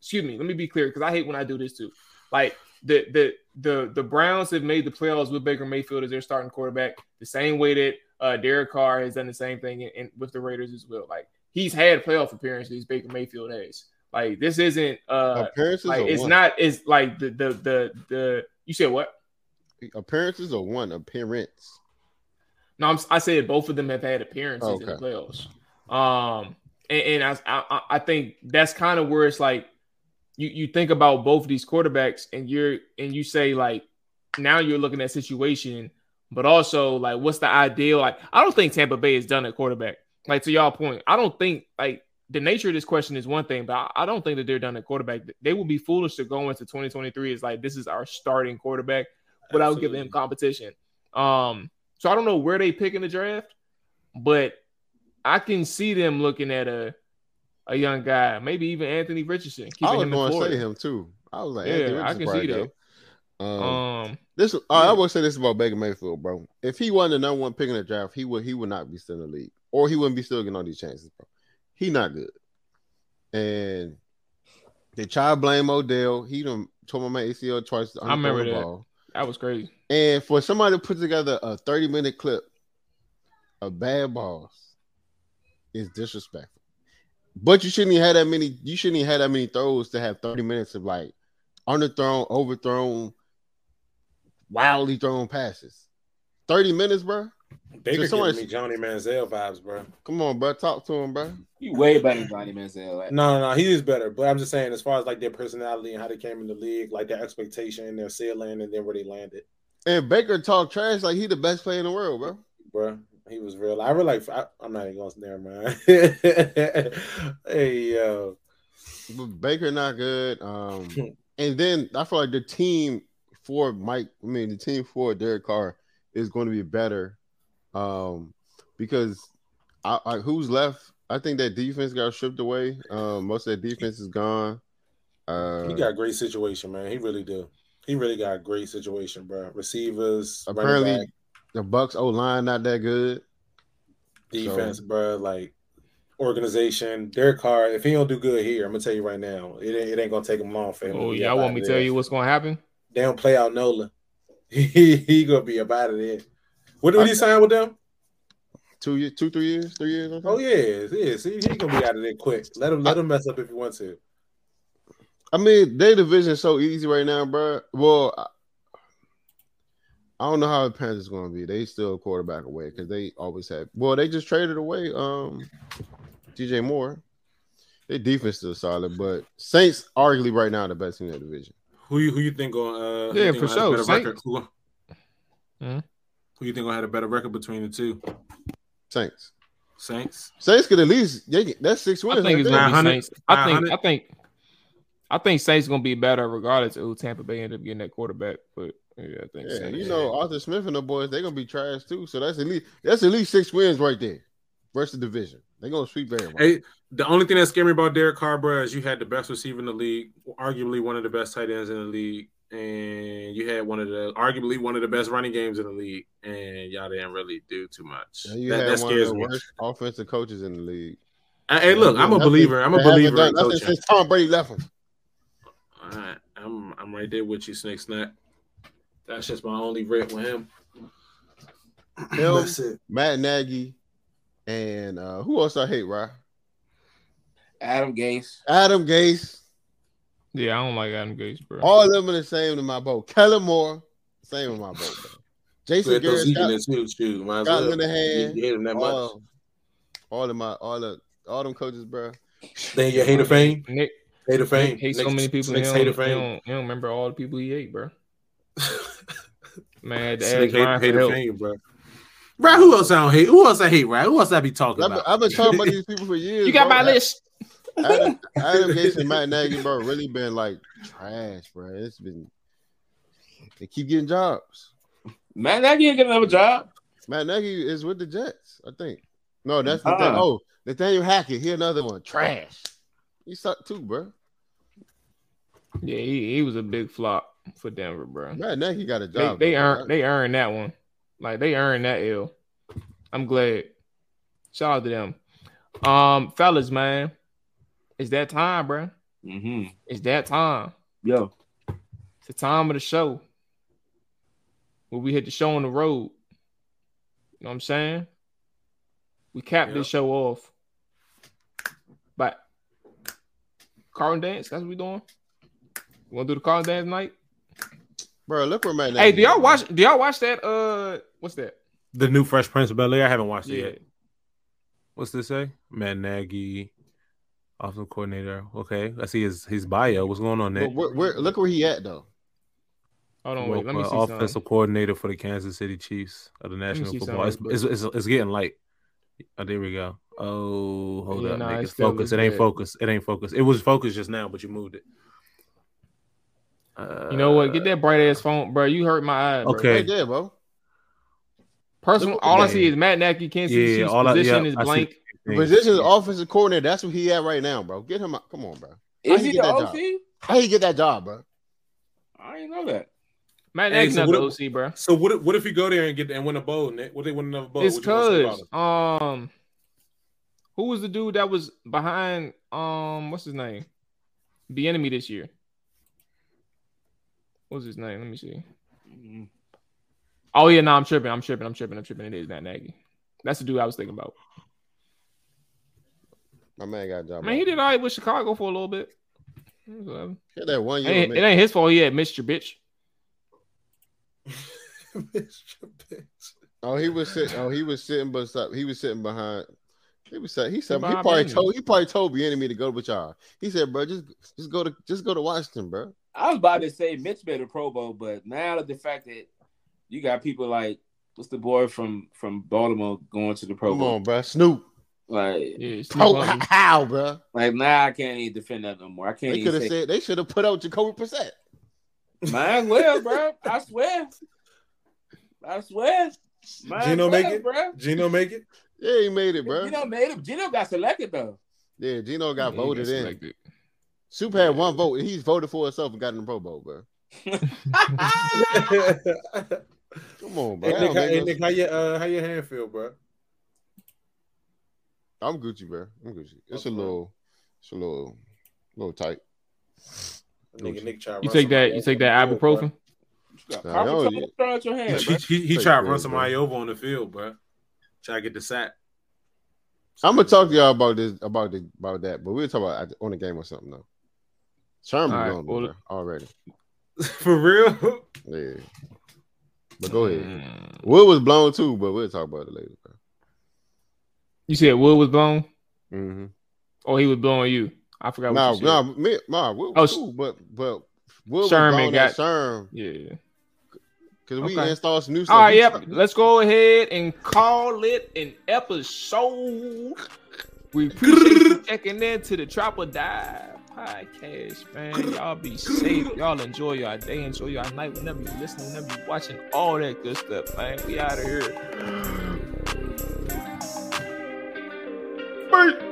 Excuse me. Let me be clear because I hate when I do this too. Like the the the the Browns have made the playoffs with Baker Mayfield as their starting quarterback, the same way that uh, Derek Carr has done the same thing in, in- with the Raiders as well. Like he's had playoff appearances, Baker Mayfield has. Like this isn't uh Appearances like it's one? not it's like the the the the you said what? Appearances or one appearance. No, I'm, I said both of them have had appearances in the playoffs. Um, and, and I, I I think that's kind of where it's like you you think about both these quarterbacks, and you're and you say like now you're looking at situation, but also like what's the ideal? Like I don't think Tampa Bay has done at quarterback. Like to y'all point, I don't think like the nature of this question is one thing, but I, don't think that they're done at quarterback. They would be foolish to go into 2023 as like this is our starting quarterback without giving him competition. Um, so I don't know where they pick in the draft, but I can see them looking at a a young guy, maybe even Anthony Richardson. I was going to say him too. I was like, Yeah, I can see go. Um, Um, this right, I will say this about Baker Mayfield, bro. If he wasn't the number one pick in the draft, he would he would not be still in the league, or he wouldn't be still getting all these chances, bro. He not good, and they try to blame Odell. He done tore my man ACL twice. I remember that. ball. that was crazy. And for somebody to put together a 30 minute clip of bad balls is disrespectful. But you shouldn't even have that many, you shouldn't even have that many throws to have 30 minutes of like underthrown, overthrown, wildly thrown passes. 30 minutes, bro. Baker So somebody- giving me Johnny Manziel vibes, bro. Come on, bro. Talk to him, bro. You way better than Johnny Manziel. Like, No, no, no, he is better. But I'm just saying, as far as like their personality and how they came in the league, like their expectation, their ceiling, and then where they landed, And Baker talk trash like he the best player in the world, bro. bro. He was real. I really like. I, I'm not even going to never mind. [LAUGHS] hey, yo, But Baker not good. Um, [LAUGHS] and then I feel like the team for Mike, I mean the team for Derek Carr is going to be better. Um, because I, I, who's left? I think that defense got stripped away. Um, most of that defense is gone. Uh, He got a great situation, man. He really do. He really got a great situation, bro. Receivers, apparently the Bucks O line not that good. defense, bro. Like organization. Derek Carr, if he don't do good here, I'm gonna tell you right now, it ain't, it ain't gonna take him long for him. Oh, be y'all want me to tell you what's gonna happen? They don't play out Nola. [LAUGHS] He, he gonna be up out of. What did he sign with them? Two years, two, three years, three years. I think. Oh yeah, yeah. See, he gonna be out of there quick. Let him let him mess up if he wants to. I mean, their division is so easy right now, bro. Well, I, I don't know how the Panthers going to be. They still a quarterback away because they always have. Well, they just traded away um DJ Moore. Their defense still solid, but Saints arguably right now the best team in that division. Who you who you think going? Uh, Yeah, think for gonna have a sure. better record? Who, Mhm. who you think gonna have a better record between the two? Saints. Saints. Saints could at least they, that's six wins. I think right it's gonna be 900, Saints. I think I think I think Saints gonna be better regardless of who Tampa Bay end up getting that quarterback. But yeah, I think Yeah, Saints. you know Arthur Smith and the boys, they're gonna be trash too. So that's at least that's at least six wins right there versus the division. They're gonna sweep everyone. Hey, the only thing that scared me about Derek Carr, bro, is you had the best receiver in the league, arguably one of the best tight ends in the league, and you had one of the arguably one of the best running games in the league, and y'all didn't really do too much. And you that, had that one of scares the me. worst offensive coaches in the league. Hey, look, I'm a Nothing- believer. I'm a believer done in coaching. since Tom Brady left him. All right, I'm I'm right there with you, Snake Snack. That's just my only rip with him. [CLEARS THROAT] Him, That's it. Matt Nagy, and uh, who else I hate, right? Adam Gase. Adam Gase. Yeah, I don't like Adam Gase, bro. All of them are the same in my boat. Kellen Moore, same in my boat. Bro. Jason Put those Garrett, Zeke in Scott, there too, shoot. Might as Scott well. Linehan, You hate him that much. all, all of my all of all them coaches, bro. Then you hate of fame. Nick, Hate of fame. Nick hates so many people. He hate of fame. don't, he don't remember all the people he ate, bro. [LAUGHS] Man, I had to Snake ask hate, Ryan hate for of fame, bro. Right, who else I don't hate? Who else I hate, right? Who else I be talking I've, about? I've been talking about [LAUGHS] these people for years. You got bro. my list. [LAUGHS] Adam, Adam Gase and Matt Nagy, bro, really been like trash, bro. It's been they keep getting jobs. Matt Nagy ain't get another job. Matt Nagy is with the Jets, I think. No, that's the thing. Ah. Oh, Nathaniel Hackett, he another one. Trash. He sucked too, bro. Yeah, he, he was a big flop for Denver, bro. Matt Nagy got a They job. they though, earned right? they earned that one. Like they earned that L. I'm glad. Shout out to them. Um, fellas, man, it's that time, bro. Mm-hmm. It's that time. Yo, It's the time of the show where we hit the show on the road. You know what I'm saying? We cap Yep. this show off. But Carlton dance, that's what we doing. You want to do the Carlton dance night? Bro, look where Matt Nagy. Hey, do y'all watch? Do y'all watch that? Uh, what's that? the new Fresh Prince of Bel Air. I haven't watched it Yeah, yet. What's this say? Matt Nagy, offensive coordinator. Okay, I see his his bio. What's going on there? where, where, look where he at though. hold on, wait. Let me see Well, something. offensive coordinator for the Kansas City Chiefs of the National Football. It's, it's, it's, it's getting light. Oh, there we go. Oh, hold Yeah, up, nah, nigga. it It's still focused. looks It ain't bad. focused. It ain't focused. It was focused just now, but you moved it. Uh, You know what? Get that bright ass phone, bro. You hurt my eye. Bro. Okay. Right there, bro. Personal, Look at all I see is Matt Nagy, Kansas City Yeah, Chiefs all I- position yeah, is I blank. Position is offensive coordinator. That's what he at right now, bro. Get him out. Come on, bro. How is you he get the OC? job? How you get that job, bro? I didn't know that. Matt Hey, Nagy's so not what the if- OC, bro. So what? If, what if you go there and get and win a bowl, Nick? What if they win another bowl? It's What you gonna say about cause um, who was the dude that was behind um, what's his name? Bieniemy this year. What's his name? Let me see. Mhm. Oh yeah, no, I'm tripping. I'm tripping. I'm tripping. I'm tripping. It is Matt Nagy. That's the dude I was thinking about. My man got a job. Man, he did all right with Chicago for a little bit. It that one year. ain't, it ain't his fault. He had Mr. Bitch. [LAUGHS] Mr. Pitts. Oh, he was sitting. Oh, he was sitting, but stop. He was sitting behind. He was saying he said he probably told he probably told Bieniemy to go with y'all. He said, bro, just just go to just go to Washington, bro. I was about to say Mitch made a Pro Bowl, but now that the fact that you got people like what's the boy from from Baltimore going to the Pro Come Bowl, on, bro. Snoop. like Yeah, Snoop Pro, [LAUGHS] how, bro? like now I can't even defend that no more. I can't They could have say, said they should have put out Jacoby Brissett. might as well, bro. [LAUGHS] I swear, I swear. Might Geno as make it? bro. Geno make it? Yeah, he made it, bro. Geno made him. Geno got selected though. Yeah, Geno got Yeah, voted got in. Selected. Super had one vote. and He's voted for himself and got in the Pro Bowl, bro. [LAUGHS] Come on, bro. Hey, Nick, how, hey, Nick, how your uh, how your hand feel, bro? I'm Gucci, bro. I'm Gucci. It's a little, it's a little, little tight. Nigga, Nick tried You take that. You take that on the ibuprofen. You Nah, carpal yo, yeah. thrown out your bro. hand, He, he, he tried to run somebody over on the field, bro. Try to get the sack. I'm gonna talk to y'all about this, about the, about that, but we'll talk about on the game or something though. Sherman right, blown, well- already. [LAUGHS] For real? Yeah. But go ahead. Mm. Wood was blown too, but we'll talk about it later, bro. You said Wood was blown, Mm-hmm. or he was blowing you. I forgot. Nah, what you said. nah, me, nah, Wood Oh, cool, but but Wood Sherman got- Sherm Yeah. because we Okay. installed some new stuff. All right. Yep. Let's go ahead and call it an episode. We appreciate you checking in to the Trap or Dive podcast, man. Y'all be safe. Y'all enjoy your day, enjoy your night, whenever you're listening, whenever you're watching, all that good stuff, man. We out of here. Damn,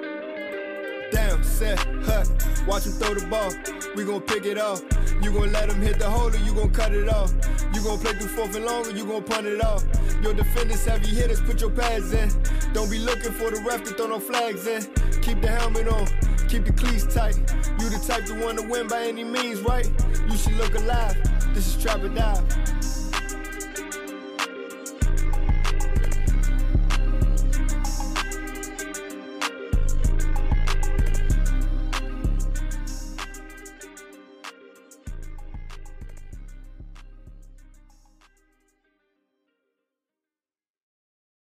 set, huh? Watch him throw the ball. We gon' pick it off. You gon' let him hit the hole or you gon' cut it off. You gon' play through fourth and long or you gon' punt it off. Your defenders heavy hitters, put your pads in. Don't be looking for the ref to throw no flags in. Keep the helmet on, keep the cleats tight. You the type to want to win by any means, right? You should look alive. This is Trap or Dive.